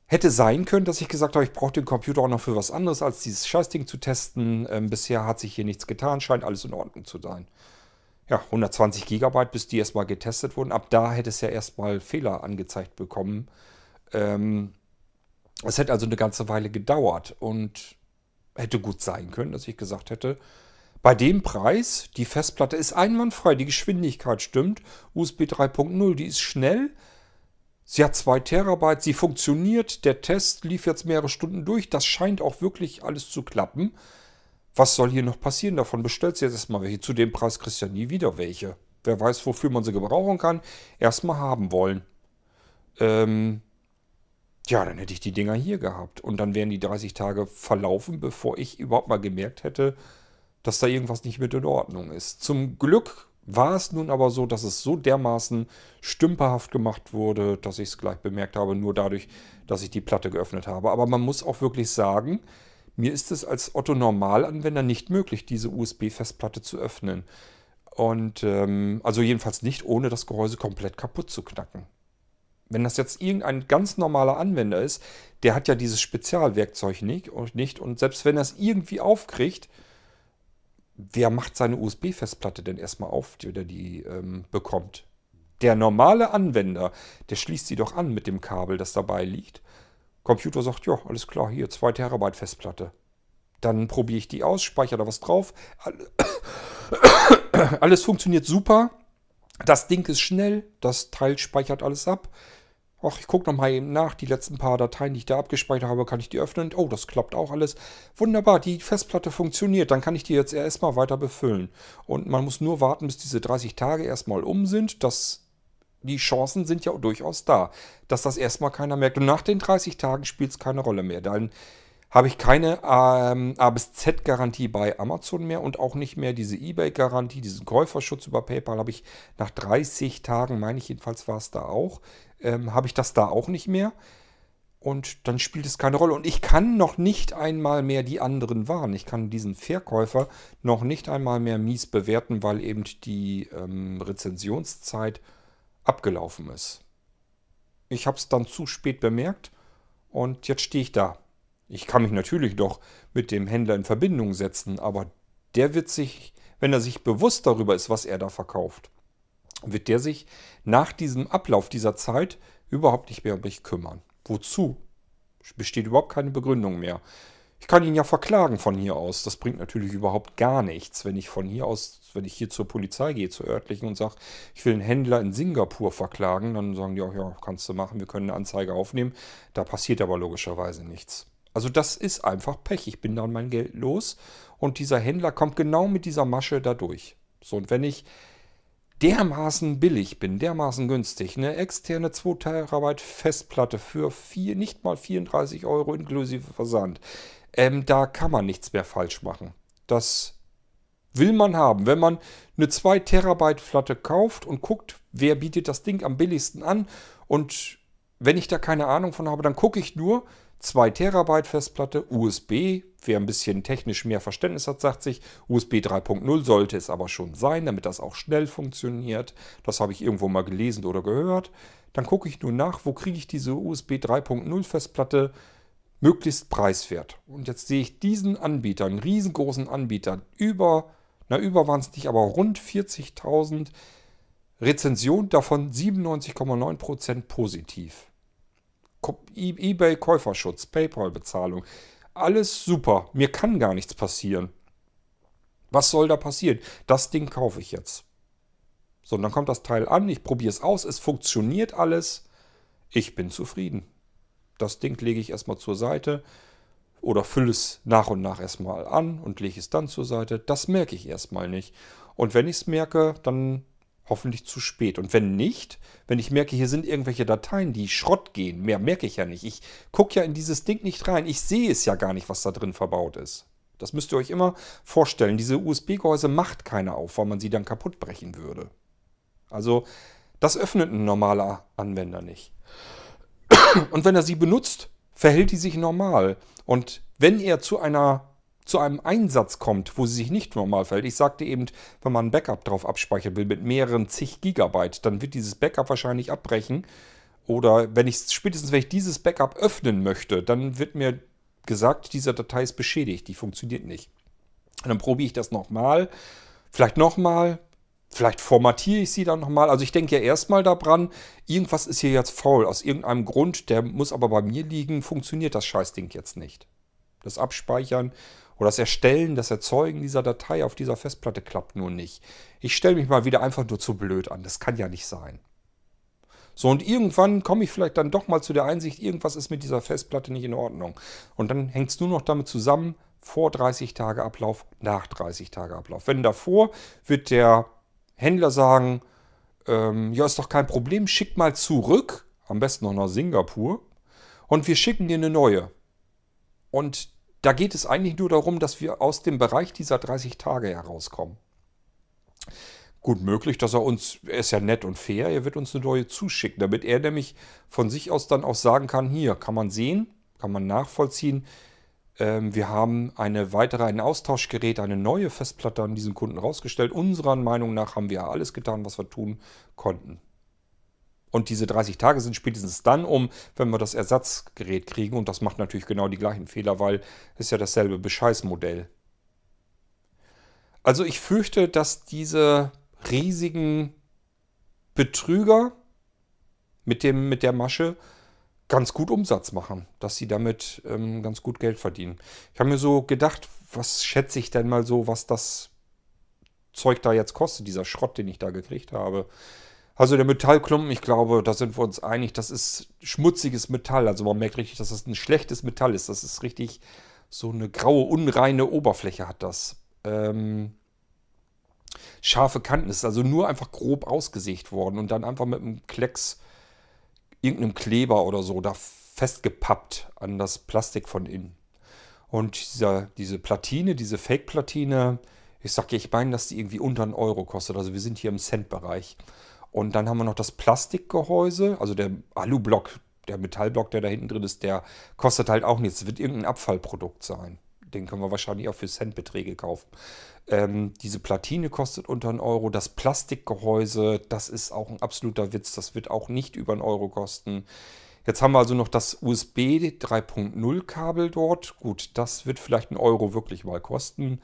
Hätte sein können, dass ich gesagt habe, ich brauche den Computer auch noch für was anderes, als dieses Scheißding zu testen. Ähm, bisher hat sich hier nichts getan, scheint alles in Ordnung zu sein. Ja, 120 Gigabyte, bis die erstmal getestet wurden. Ab da hätte es ja erstmal Fehler angezeigt bekommen. Ähm, es hätte also eine ganze Weile gedauert und hätte gut sein können, dass ich gesagt hätte, bei dem Preis, die Festplatte ist einwandfrei, die Geschwindigkeit stimmt, USB 3.0, die ist schnell, Sie hat 2 Terabyte, sie funktioniert, der Test lief jetzt mehrere Stunden durch, das scheint auch wirklich alles zu klappen. Was soll hier noch passieren? Davon bestellt sie jetzt erstmal welche. Zu dem Preis kriegst du ja nie wieder welche. Wer weiß, wofür man sie gebrauchen kann, erstmal haben wollen. Ähm, ja, dann hätte ich die Dinger hier gehabt. Und dann wären die 30 Tage verlaufen, bevor ich überhaupt mal gemerkt hätte, dass da irgendwas nicht mit in Ordnung ist. Zum Glück war es nun aber so, dass es so dermaßen stümperhaft gemacht wurde, dass ich es gleich bemerkt habe, nur dadurch, dass ich die Platte geöffnet habe. Aber man muss auch wirklich sagen, mir ist es als Otto Normalanwender nicht möglich, diese USB-Festplatte zu öffnen. Und ähm, also jedenfalls nicht, ohne das Gehäuse komplett kaputt zu knacken. Wenn das jetzt irgendein ganz normaler Anwender ist, der hat ja dieses Spezialwerkzeug nicht und, nicht, und selbst wenn er es irgendwie aufkriegt, wer macht seine USB-Festplatte denn erstmal auf, die er die ähm, bekommt? Der normale Anwender, der schließt sie doch an mit dem Kabel, das dabei liegt. Computer sagt, ja, alles klar, hier, 2 Terabyte Festplatte. Dann probiere ich die aus, speichere da was drauf. [coughs] Alles funktioniert super. Das Ding ist schnell, das Teil speichert alles ab. ach, ich gucke nochmal eben nach, die letzten paar Dateien, die ich da abgespeichert habe, kann ich die öffnen. Oh, das klappt auch alles. Wunderbar, die Festplatte funktioniert. Dann kann ich die jetzt erstmal weiter befüllen. Und man muss nur warten, bis diese 30 Tage erstmal um sind. Das, die Chancen sind ja durchaus da, dass das erstmal keiner merkt. Und nach den 30 Tagen spielt es keine Rolle mehr. Dann habe ich keine ähm, A bis Z-Garantie bei Amazon mehr und auch nicht mehr diese eBay-Garantie, diesen Käuferschutz über PayPal habe ich nach 30 Tagen, meine ich jedenfalls war es da auch, ähm, habe ich das da auch nicht mehr. Und dann spielt es keine Rolle. Und ich kann noch nicht einmal mehr die anderen warnen. Ich kann diesen Verkäufer noch nicht einmal mehr mies bewerten, weil eben die ähm, Rezensionszeit abgelaufen ist. Ich habe es dann zu spät bemerkt und jetzt stehe ich da. Ich kann mich natürlich doch mit dem Händler in Verbindung setzen, aber der wird sich, wenn er sich bewusst darüber ist, was er da verkauft, wird der sich nach diesem Ablauf dieser Zeit überhaupt nicht mehr um mich kümmern. Wozu? Besteht überhaupt keine Begründung mehr. Ich kann ihn ja verklagen von hier aus. Das bringt natürlich überhaupt gar nichts, wenn ich von hier aus, wenn ich hier zur Polizei gehe, zur örtlichen und sage, ich will einen Händler in Singapur verklagen, dann sagen die auch, ja, kannst du machen, wir können eine Anzeige aufnehmen. Da passiert aber logischerweise nichts. Also das ist einfach Pech. Ich bin dann mein Geld los und dieser Händler kommt genau mit dieser Masche da durch. So, und wenn ich dermaßen billig bin, dermaßen günstig, eine externe 2 Terabyte Festplatte für vier, nicht mal 34 Euro inklusive Versand, ähm, da kann man nichts mehr falsch machen. Das will man haben. Wenn man eine 2 Terabyte Platte kauft und guckt, wer bietet das Ding am billigsten an und wenn ich da keine Ahnung von habe, dann gucke ich nur, 2 Terabyte Festplatte, USB. Wer ein bisschen technisch mehr Verständnis hat, sagt sich, USB 3.0 sollte es aber schon sein, damit das auch schnell funktioniert. Das habe ich irgendwo mal gelesen oder gehört. Dann gucke ich nur nach, wo kriege ich diese USB 3.0 Festplatte möglichst preiswert. Und jetzt sehe ich diesen Anbieter, einen riesengroßen Anbieter, über, na über waren es nicht, aber rund 40.000 Rezensionen, davon 97,9% positiv. E- eBay-Käuferschutz, PayPal-Bezahlung. Alles super. Mir kann gar nichts passieren. Was soll da passieren? Das Ding kaufe ich jetzt. So, und dann kommt das Teil an, ich probiere es aus, es funktioniert alles. Ich bin zufrieden. Das Ding lege ich erstmal zur Seite oder fülle es nach und nach erstmal an und lege es dann zur Seite. Das merke ich erstmal nicht. Und wenn ich es merke, dann hoffentlich zu spät. Und wenn nicht, wenn ich merke, hier sind irgendwelche Dateien, die Schrott gehen, mehr merke ich ja nicht. Ich gucke ja in dieses Ding nicht rein. Ich sehe es ja gar nicht, was da drin verbaut ist. Das müsst ihr euch immer vorstellen. Diese USB-Gehäuse macht keiner auf, weil man sie dann kaputt brechen würde. Also, das öffnet ein normaler Anwender nicht. Und wenn er sie benutzt, verhält die sich normal. Und wenn er zu einer zu einem Einsatz kommt, wo sie sich nicht normal verhält. Ich sagte eben, wenn man ein Backup drauf abspeichern will mit mehreren zig Gigabyte, dann wird dieses Backup wahrscheinlich abbrechen. Oder wenn ich spätestens, wenn ich dieses Backup öffnen möchte, dann wird mir gesagt, diese Datei ist beschädigt, die funktioniert nicht. Und dann probiere ich das nochmal, vielleicht nochmal, vielleicht formatiere ich sie dann nochmal. Also ich denke ja erstmal daran, irgendwas ist hier jetzt faul, aus irgendeinem Grund, der muss aber bei mir liegen, funktioniert das Scheißding jetzt nicht. Das Abspeichern oder das Erstellen, das Erzeugen dieser Datei auf dieser Festplatte klappt nur nicht. Ich stelle mich mal wieder einfach nur zu blöd an. Das kann ja nicht sein. So, und irgendwann komme ich vielleicht dann doch mal zu der Einsicht, irgendwas ist mit dieser Festplatte nicht in Ordnung. Und dann hängt es nur noch damit zusammen, vor 30 Tage Ablauf, nach 30 Tage Ablauf. Wenn davor, wird der Händler sagen, ähm, ja, ist doch kein Problem, schick mal zurück, am besten noch nach Singapur, und wir schicken dir eine neue. Und da geht es eigentlich nur darum, dass wir aus dem Bereich dieser 30 Tage herauskommen. Gut möglich, dass er uns, er ist ja nett und fair, er wird uns eine neue zuschicken, damit er nämlich von sich aus dann auch sagen kann, hier kann man sehen, kann man nachvollziehen, wir haben eine weitere, ein Austauschgerät, eine neue Festplatte an diesen Kunden rausgestellt. Unserer Meinung nach haben wir alles getan, was wir tun konnten. Und diese 30 Tage sind spätestens dann um, wenn wir das Ersatzgerät kriegen. Und das macht natürlich genau die gleichen Fehler, weil es ja dasselbe Bescheißmodell. Also ich fürchte, dass diese riesigen Betrüger mit, dem, mit der Masche ganz gut Umsatz machen, dass sie damit ähm, ganz gut Geld verdienen. Ich habe mir so gedacht, was schätze ich denn mal so, was das Zeug da jetzt kostet, dieser Schrott, den ich da gekriegt habe. Also der Metallklumpen, ich glaube, da sind wir uns einig, das ist schmutziges Metall. Also man merkt richtig, dass das ein schlechtes Metall ist. Das ist richtig so eine graue, unreine Oberfläche hat das. Ähm, scharfe Kanten ist also nur einfach grob ausgesägt worden und dann einfach mit einem Klecks, irgendeinem Kleber oder so da festgepappt an das Plastik von innen. Und dieser, diese Platine, diese Fake-Platine, ich sag ja, ich meine, dass die irgendwie unter einen Euro kostet. Also wir sind hier im Cent-Bereich. Und dann haben wir noch das Plastikgehäuse, also der Alublock, der Metallblock, der da hinten drin ist, der kostet halt auch nichts. Es wird irgendein Abfallprodukt sein. Den können wir wahrscheinlich auch für Centbeträge kaufen. Ähm, diese Platine kostet unter einen Euro. Das Plastikgehäuse, das ist auch ein absoluter Witz. Das wird auch nicht über einen Euro kosten. Jetzt haben wir also noch das USB 3.0 Kabel dort. Gut, das wird vielleicht einen Euro wirklich mal kosten.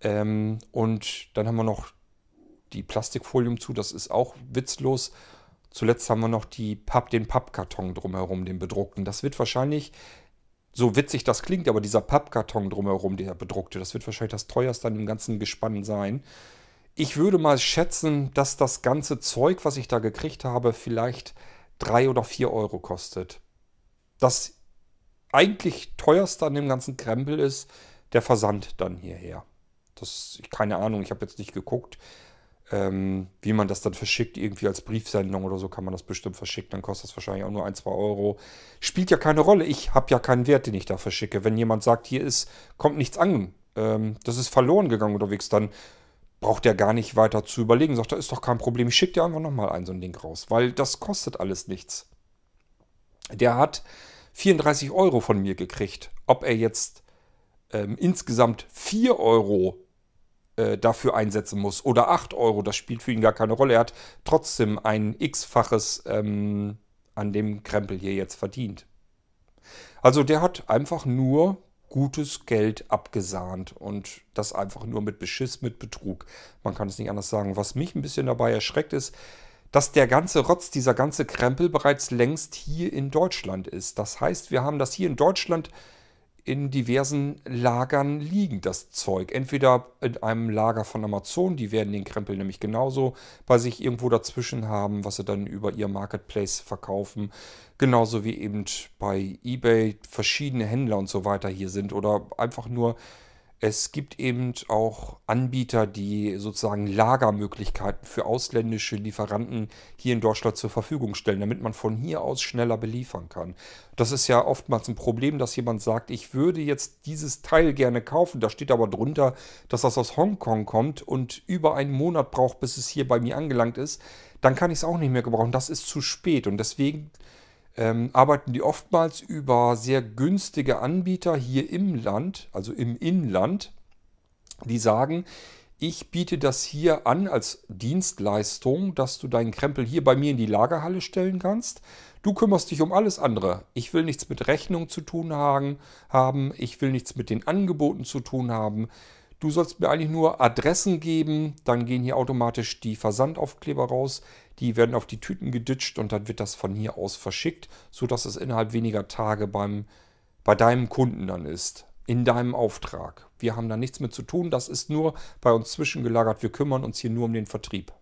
Ähm, und dann haben wir noch die Plastikfolien zu. Das ist auch witzlos. Zuletzt haben wir noch die Papp, den Pappkarton drumherum, den bedruckten. Das wird wahrscheinlich so witzig das klingt, aber dieser Pappkarton drumherum, der bedruckte, das wird wahrscheinlich das teuerste an dem ganzen Gespann sein. Ich würde mal schätzen, dass das ganze Zeug, was ich da gekriegt habe, vielleicht 3 oder 4 Euro kostet. Das eigentlich teuerste an dem ganzen Krempel ist der Versand dann hierher. Das, keine Ahnung, ich habe jetzt nicht geguckt. Ähm, wie man das dann verschickt, irgendwie als Briefsendung oder so kann man das bestimmt verschicken. Dann kostet das wahrscheinlich auch nur ein, zwei Euro. Spielt ja keine Rolle. Ich habe ja keinen Wert, den ich da verschicke. Wenn jemand sagt, hier ist, kommt nichts an, ähm, das ist verloren gegangen unterwegs, dann braucht er gar nicht weiter zu überlegen. Sagt, da ist doch kein Problem. Ich schicke dir einfach nochmal ein so ein Ding raus, weil das kostet alles nichts. Der hat 34 Euro von mir gekriegt. Ob er jetzt ähm, insgesamt 4 Euro äh, dafür einsetzen muss. Oder 8 Euro, das spielt für ihn gar keine Rolle. Er hat trotzdem ein x-faches ähm, an dem Krempel hier jetzt verdient. Also der hat einfach nur gutes Geld abgesahnt und das einfach nur mit Beschiss, mit Betrug. Man kann es nicht anders sagen. Was mich ein bisschen dabei erschreckt ist, dass der ganze Rotz, dieser ganze Krempel bereits längst hier in Deutschland ist. Das heißt, wir haben das hier in Deutschland in diversen Lagern liegen, das Zeug. Entweder in einem Lager von Amazon, die werden den Krempel nämlich genauso bei sich irgendwo dazwischen haben, was sie dann über ihr Marketplace verkaufen. Genauso wie eben bei eBay verschiedene Händler und so weiter hier sind oder einfach nur es gibt eben auch Anbieter, die sozusagen Lagermöglichkeiten für ausländische Lieferanten hier in Deutschland zur Verfügung stellen, damit man von hier aus schneller beliefern kann. Das ist ja oftmals ein Problem, dass jemand sagt, ich würde jetzt dieses Teil gerne kaufen, da steht aber drunter, dass das aus Hongkong kommt und über einen Monat braucht, bis es hier bei mir angelangt ist. Dann kann ich es auch nicht mehr gebrauchen. Das ist zu spät und deswegen ähm, arbeiten die oftmals über sehr günstige Anbieter hier im Land, also im Inland, die sagen, ich biete das hier an als Dienstleistung, dass du deinen Krempel hier bei mir in die Lagerhalle stellen kannst. Du kümmerst dich um alles andere. Ich will nichts mit Rechnung zu tun haben, ich will nichts mit den Angeboten zu tun haben. Du sollst mir eigentlich nur Adressen geben, dann gehen hier automatisch die Versandaufkleber raus. Die werden auf die Tüten geditscht und dann wird das von hier aus verschickt, sodass es innerhalb weniger Tage beim, bei deinem Kunden dann ist. In deinem Auftrag. Wir haben da nichts mit zu tun, das ist nur bei uns zwischengelagert. Wir kümmern uns hier nur um den Vertrieb.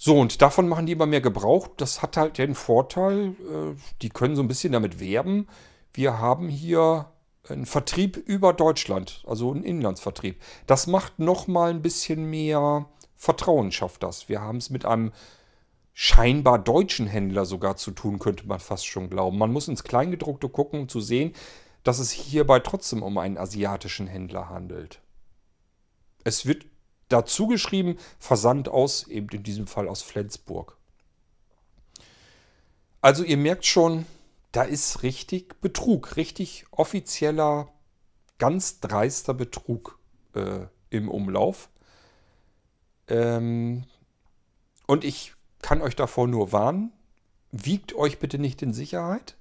So, und davon machen die immer mehr Gebrauch. Das hat halt den Vorteil, äh, die können so ein bisschen damit werben. Wir haben hier einen Vertrieb über Deutschland, also einen Inlandsvertrieb. Das macht nochmal ein bisschen mehr Vertrauen, schafft das. Wir haben es mit einem scheinbar deutschen Händler sogar zu tun, könnte man fast schon glauben. Man muss ins Kleingedruckte gucken, um zu sehen, dass es hierbei trotzdem um einen asiatischen Händler handelt. Es wird dazu geschrieben, Versand aus, eben in diesem Fall aus Flensburg. Also ihr merkt schon, da ist richtig Betrug, richtig offizieller, ganz dreister Betrug äh, im Umlauf. Ähm, und ich kann euch davor nur warnen, wiegt euch bitte nicht in Sicherheit.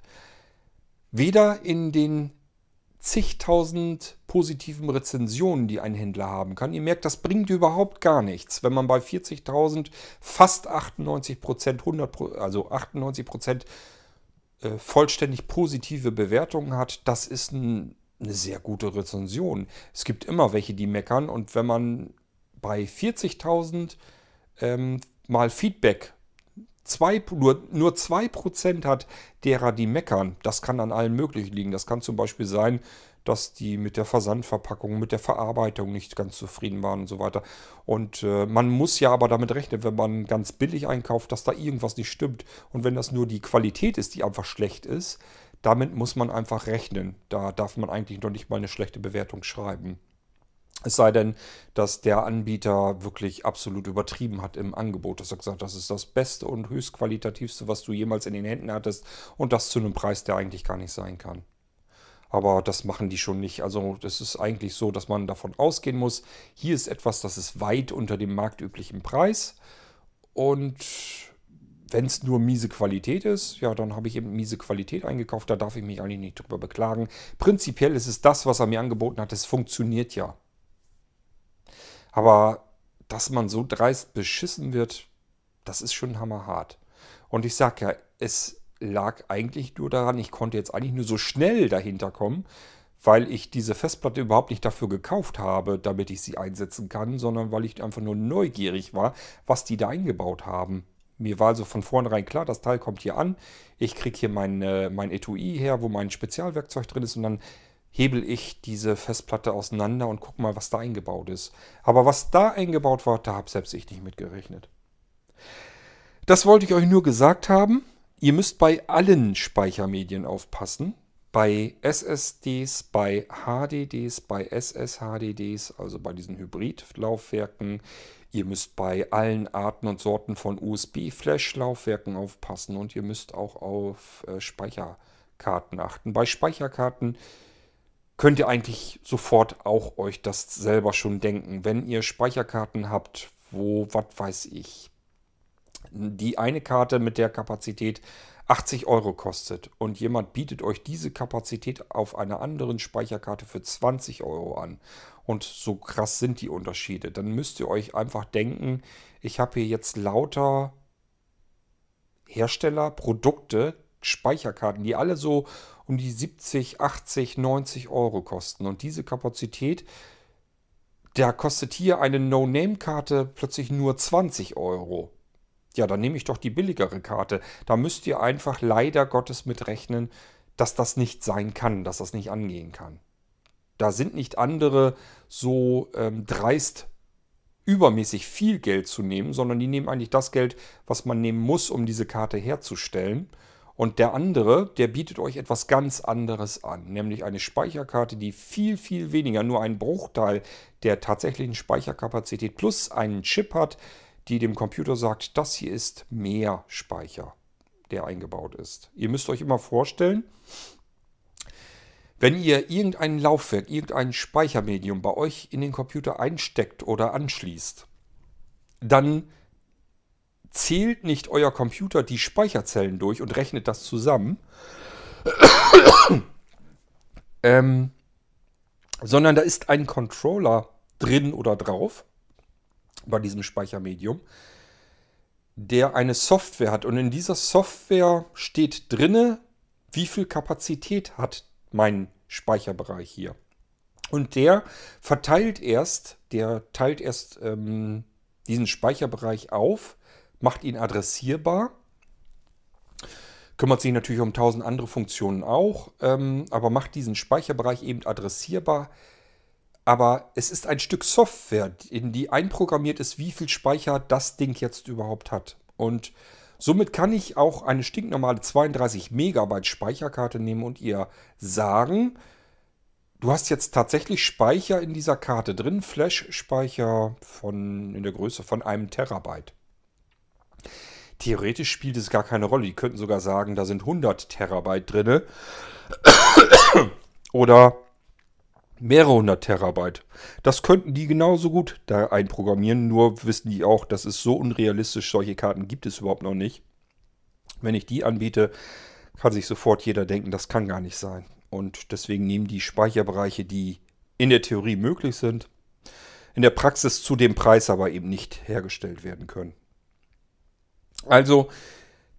Weder in den zigtausend positiven Rezensionen, die ein Händler haben kann. Ihr merkt, das bringt überhaupt gar nichts. Wenn man bei 40.000 fast 98 Prozent, 100, also 98 Prozent äh, vollständig positive Bewertungen hat, das ist ein, eine sehr gute Rezension. Es gibt immer welche, die meckern und wenn man bei 40.000 ähm, mal Feedback zwei, nur, nur 2% hat derer, die meckern. Das kann an allen möglichen liegen. Das kann zum Beispiel sein, dass die mit der Versandverpackung, mit der Verarbeitung nicht ganz zufrieden waren und so weiter. Und äh, man muss ja aber damit rechnen, wenn man ganz billig einkauft, dass da irgendwas nicht stimmt. Und wenn das nur die Qualität ist, die einfach schlecht ist, damit muss man einfach rechnen. Da darf man eigentlich noch nicht mal eine schlechte Bewertung schreiben. Es sei denn, dass der Anbieter wirklich absolut übertrieben hat im Angebot. Dass er gesagt hat, das ist das Beste und höchstqualitativste, was du jemals in den Händen hattest und das zu einem Preis, der eigentlich gar nicht sein kann. Aber das machen die schon nicht. Also das ist eigentlich so, dass man davon ausgehen muss, hier ist etwas, das ist weit unter dem marktüblichen Preis. Und wenn es nur miese Qualität ist, ja, dann habe ich eben miese Qualität eingekauft. Da darf ich mich eigentlich nicht drüber beklagen. Prinzipiell ist es das, was er mir angeboten hat. Es funktioniert ja. Aber dass man so dreist beschissen wird, das ist schon hammerhart. Und ich sage ja, es lag eigentlich nur daran, ich konnte jetzt eigentlich nur so schnell dahinter kommen, weil ich diese Festplatte überhaupt nicht dafür gekauft habe, damit ich sie einsetzen kann, sondern weil ich einfach nur neugierig war, was die da eingebaut haben. Mir war also von vornherein klar, das Teil kommt hier an, ich kriege hier mein, äh, mein Etui her, wo mein Spezialwerkzeug drin ist und dann hebel ich diese Festplatte auseinander und gucke mal, was da eingebaut ist. Aber was da eingebaut war, da habe selbst ich nicht mitgerechnet. Das wollte ich euch nur gesagt haben. Ihr müsst bei allen Speichermedien aufpassen. Bei SSDs, bei HDDs, bei SSHDDs, also bei diesen Hybridlaufwerken. Ihr müsst bei allen Arten und Sorten von USB-Flash-Laufwerken aufpassen und ihr müsst auch auf äh, Speicherkarten achten. Bei Speicherkarten könnt ihr eigentlich sofort auch euch das selber schon denken. Wenn ihr Speicherkarten habt, wo, was weiß ich, die eine Karte mit der Kapazität 80 Euro kostet und jemand bietet euch diese Kapazität auf einer anderen Speicherkarte für 20 Euro an und so krass sind die Unterschiede, dann müsst ihr euch einfach denken, ich habe hier jetzt lauter Hersteller, Produkte, Speicherkarten, die alle so um die 70, 80, 90 Euro kosten. Und diese Kapazität, da kostet hier eine No-Name-Karte plötzlich nur 20 Euro. Ja, dann nehme ich doch die billigere Karte. Da müsst ihr einfach leider Gottes mitrechnen, dass das nicht sein kann, dass das nicht angehen kann. Da sind nicht andere so ähm, dreist übermäßig viel Geld zu nehmen, sondern die nehmen eigentlich das Geld, was man nehmen muss, um diese Karte herzustellen. Und der andere, der bietet euch etwas ganz anderes an, nämlich eine Speicherkarte, die viel, viel weniger, nur einen Bruchteil der tatsächlichen Speicherkapazität plus einen Chip hat, die dem Computer sagt, das hier ist mehr Speicher, der eingebaut ist. Ihr müsst euch immer vorstellen, wenn ihr irgendein Laufwerk, irgendein Speichermedium bei euch in den Computer einsteckt oder anschließt, dann zählt nicht euer Computer die Speicherzellen durch und rechnet das zusammen, [clears throat] ähm, sondern da ist ein Controller drin oder drauf bei diesem Speichermedium, der eine Software hat. Und in dieser Software steht drinne, wie viel Kapazität hat mein Speicherbereich hier. Und der verteilt erst, der teilt erst ähm, diesen Speicherbereich auf macht ihn adressierbar. Kümmert sich natürlich um tausend andere Funktionen auch, ähm, aber macht diesen Speicherbereich eben adressierbar. Aber es ist ein Stück Software, in die einprogrammiert ist, wie viel Speicher das Ding jetzt überhaupt hat. Und somit kann ich auch eine stinknormale 32 Megabyte Speicherkarte nehmen und ihr sagen, du hast jetzt tatsächlich Speicher in dieser Karte drin, Flash-Speicher von in der Größe von einem Terabyte. Theoretisch spielt es gar keine Rolle. Die könnten sogar sagen, da sind 100 Terabyte drin. [coughs] Oder mehrere hundert Terabyte. Das könnten die genauso gut da einprogrammieren. Nur wissen die auch, das ist so unrealistisch. Solche Karten gibt es überhaupt noch nicht. Wenn ich die anbiete, kann sich sofort jeder denken, das kann gar nicht sein. Und deswegen nehmen die Speicherbereiche, die in der Theorie möglich sind, in der Praxis zu dem Preis aber eben nicht hergestellt werden können. Also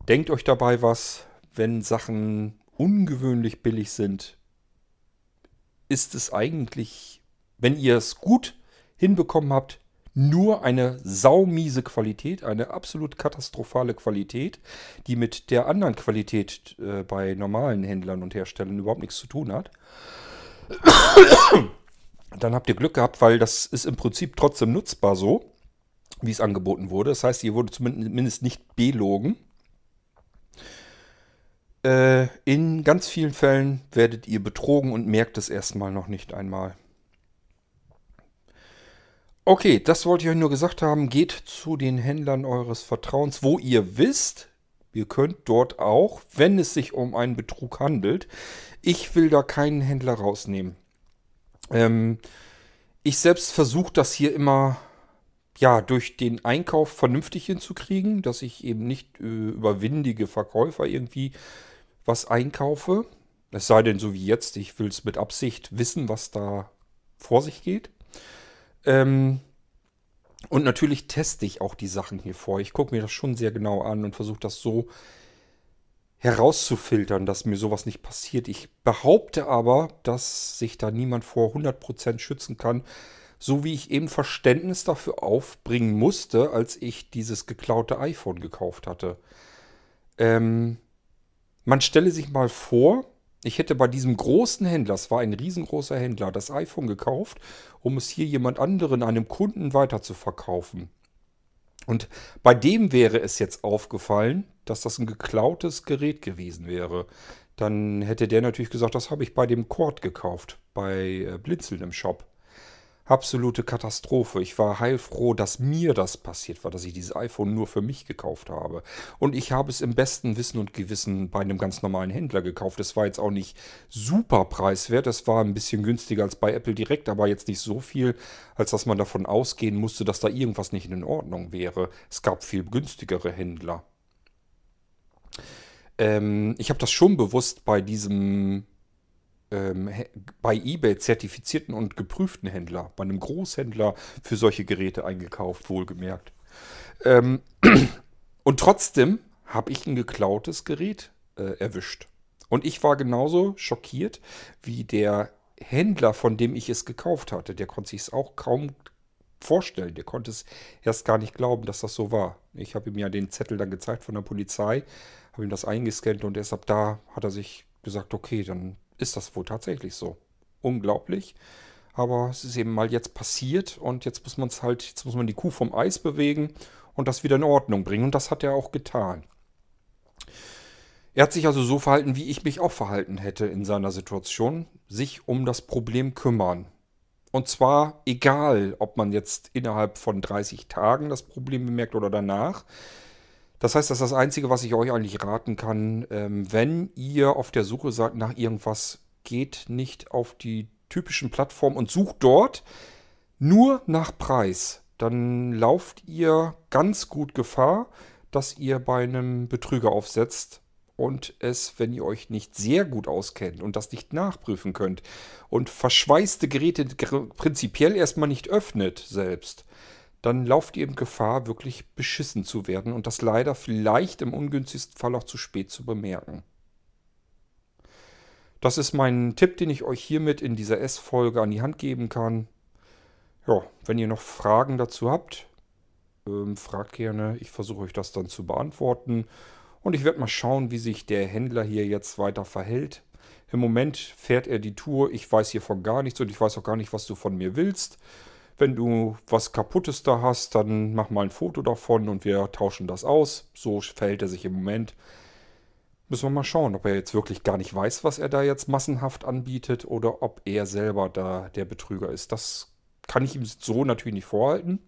denkt euch dabei was, wenn Sachen ungewöhnlich billig sind, ist es eigentlich, wenn ihr es gut hinbekommen habt, nur eine saumiese Qualität, eine absolut katastrophale Qualität, die mit der anderen Qualität äh, bei normalen Händlern und Herstellern überhaupt nichts zu tun hat. [coughs] Dann habt ihr Glück gehabt, weil das ist im Prinzip trotzdem nutzbar so, wie es angeboten wurde. Das heißt, ihr wurde zumindest nicht belogen. Äh, in ganz vielen Fällen werdet ihr betrogen und merkt es erstmal noch nicht einmal. Okay, das wollte ich euch nur gesagt haben. Geht zu den Händlern eures Vertrauens, wo ihr wisst, ihr könnt dort auch, wenn es sich um einen Betrug handelt. Ich will da keinen Händler rausnehmen. Ähm, ich selbst versuche das hier immer ja, durch den Einkauf vernünftig hinzukriegen, dass ich eben nicht äh, über windige Verkäufer irgendwie was einkaufe. Es sei denn, so wie jetzt, ich will es mit Absicht wissen, was da vor sich geht. Ähm, und natürlich teste ich auch die Sachen hier vor. Ich gucke mir das schon sehr genau an und versuche das so herauszufiltern, dass mir sowas nicht passiert. Ich behaupte aber, dass sich da niemand vor 100% schützen kann, so wie ich eben Verständnis dafür aufbringen musste, als ich dieses geklaute iPhone gekauft hatte. Ähm, man stelle sich mal vor, ich hätte bei diesem großen Händler, es war ein riesengroßer Händler, das iPhone gekauft, um es hier jemand anderen, einem Kunden weiter zu verkaufen. Und bei dem wäre es jetzt aufgefallen, dass das ein geklautes Gerät gewesen wäre. Dann hätte der natürlich gesagt, das habe ich bei dem Cord gekauft, bei äh, Blinzeln im Shop absolute Katastrophe. Ich war heilfroh, dass mir das passiert war, dass ich dieses iPhone nur für mich gekauft habe. Und ich habe es im besten Wissen und Gewissen bei einem ganz normalen Händler gekauft. Es war jetzt auch nicht super preiswert. Es war ein bisschen günstiger als bei Apple direkt, aber jetzt nicht so viel, als dass man davon ausgehen musste, dass da irgendwas nicht in Ordnung wäre. Es gab viel günstigere Händler. Ähm, ich habe das schon bewusst bei diesem ähm, bei eBay zertifizierten und geprüften Händler, bei einem Großhändler für solche Geräte eingekauft, wohlgemerkt. Ähm, [clears throat] und trotzdem habe ich ein geklautes Gerät äh, erwischt. Und ich war genauso schockiert wie der Händler, von dem ich es gekauft hatte. Der konnte sich es auch kaum vorstellen. Der konnte es erst gar nicht glauben, dass das so war. Ich habe ihm ja den Zettel dann gezeigt von der Polizei, habe ihm das eingescannt und erst ab da hat er sich gesagt, okay, dann ist das wohl tatsächlich so. Unglaublich. Aber es ist eben mal jetzt passiert und jetzt muss man es halt, jetzt muss man die Kuh vom Eis bewegen und das wieder in Ordnung bringen. Und das hat er auch getan. Er hat sich also so verhalten, wie ich mich auch verhalten hätte in seiner Situation. Sich um das Problem kümmern. Und zwar egal, ob man jetzt innerhalb von 30 Tagen das Problem bemerkt oder danach. Das heißt, das ist das Einzige, was ich euch eigentlich raten kann. Ähm, wenn ihr auf der Suche seid nach irgendwas, geht nicht auf die typischen Plattformen und sucht dort nur nach Preis. Dann lauft ihr ganz gut Gefahr, dass ihr bei einem Betrüger aufsetzt und es, wenn ihr euch nicht sehr gut auskennt und das nicht nachprüfen könnt und verschweißte Geräte prinzipiell erstmal nicht öffnet selbst, dann lauft ihr in Gefahr, wirklich beschissen zu werden und das leider vielleicht im ungünstigsten Fall auch zu spät zu bemerken. Das ist mein Tipp, den ich euch hiermit in dieser S-Folge an die Hand geben kann. Ja, wenn ihr noch Fragen dazu habt, ähm, fragt gerne. Ich versuche euch das dann zu beantworten. Und ich werde mal schauen, wie sich der Händler hier jetzt weiter verhält. Im Moment fährt er die Tour. Ich weiß hiervon gar nichts und ich weiß auch gar nicht, was du von mir willst. Wenn du was Kaputtes da hast, dann mach mal ein Foto davon und wir tauschen das aus. So verhält er sich im Moment. Müssen wir mal schauen, ob er jetzt wirklich gar nicht weiß, was er da jetzt massenhaft anbietet oder ob er selber da der Betrüger ist. Das kann ich ihm so natürlich nicht vorhalten.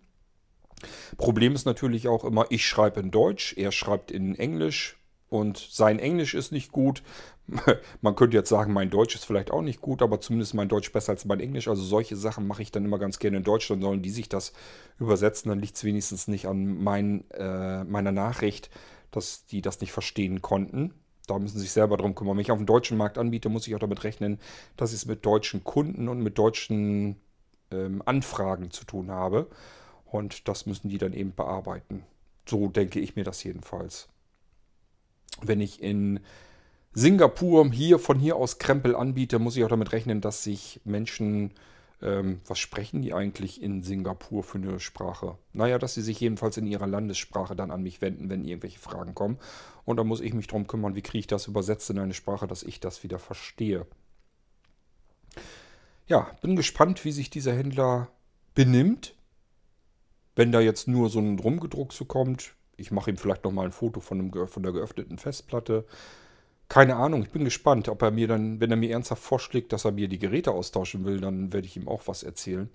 Problem ist natürlich auch immer, ich schreibe in Deutsch, er schreibt in Englisch und sein Englisch ist nicht gut. [laughs] Man könnte jetzt sagen, mein Deutsch ist vielleicht auch nicht gut, aber zumindest mein Deutsch besser als mein Englisch. Also solche Sachen mache ich dann immer ganz gerne in Deutsch. Dann sollen die sich das übersetzen. Dann liegt es wenigstens nicht an mein, äh, meiner Nachricht, dass die das nicht verstehen konnten. Da müssen sie sich selber drum kümmern. Wenn ich auf dem deutschen Markt anbiete, muss ich auch damit rechnen, dass ich es mit deutschen Kunden und mit deutschen ähm, Anfragen zu tun habe. Und das müssen die dann eben bearbeiten. So denke ich mir das jedenfalls. Wenn ich in Singapur hier von hier aus Krempel anbiete, muss ich auch damit rechnen, dass sich Menschen Ähm, was sprechen die eigentlich in Singapur für eine Sprache? Naja, dass sie sich jedenfalls in ihrer Landessprache dann an mich wenden, wenn irgendwelche Fragen kommen. Und da muss ich mich drum kümmern, wie kriege ich das übersetzt in eine Sprache, dass ich das wieder verstehe. Ja, bin gespannt, wie sich dieser Händler benimmt. Wenn da jetzt nur so ein Rumgedruck so kommt, ich mache ihm vielleicht nochmal ein Foto von, einem, von der geöffneten Festplatte. Keine Ahnung, ich bin gespannt, ob er mir dann, wenn er mir ernsthaft vorschlägt, dass er mir die Geräte austauschen will, dann werde ich ihm auch was erzählen.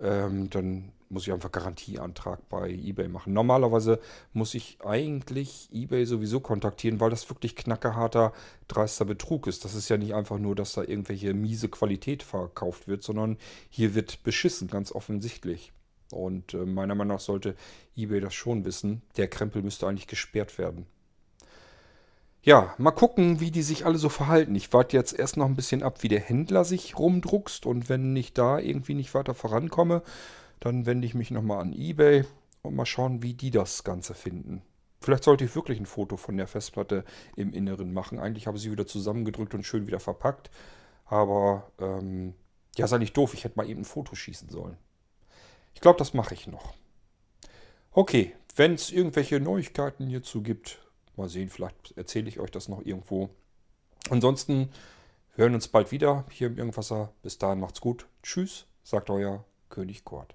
Ähm, dann muss ich einfach Garantieantrag bei eBay machen. Normalerweise muss ich eigentlich eBay sowieso kontaktieren, weil das wirklich knackeharter, dreister Betrug ist. Das ist ja nicht einfach nur, dass da irgendwelche miese Qualität verkauft wird, sondern hier wird beschissen, ganz offensichtlich. Und äh, meiner Meinung nach sollte eBay das schon wissen. Der Krempel müsste eigentlich gesperrt werden. Ja, mal gucken, wie die sich alle so verhalten. Ich warte jetzt erst noch ein bisschen ab, wie der Händler sich rumdruckst. Und wenn ich da irgendwie nicht weiter vorankomme, dann wende ich mich nochmal an eBay und mal schauen, wie die das Ganze finden. Vielleicht sollte ich wirklich ein Foto von der Festplatte im Inneren machen. Eigentlich habe ich sie wieder zusammengedrückt und schön wieder verpackt. Aber ähm, ja, sei nicht doof, ich hätte mal eben ein Foto schießen sollen. Ich glaube, das mache ich noch. Okay, wenn es irgendwelche Neuigkeiten hierzu gibt, mal sehen, vielleicht erzähle ich euch das noch irgendwo. Ansonsten hören uns bald wieder hier im Irgendwasser. Bis dahin macht's gut. Tschüss, sagt euer König Kurt.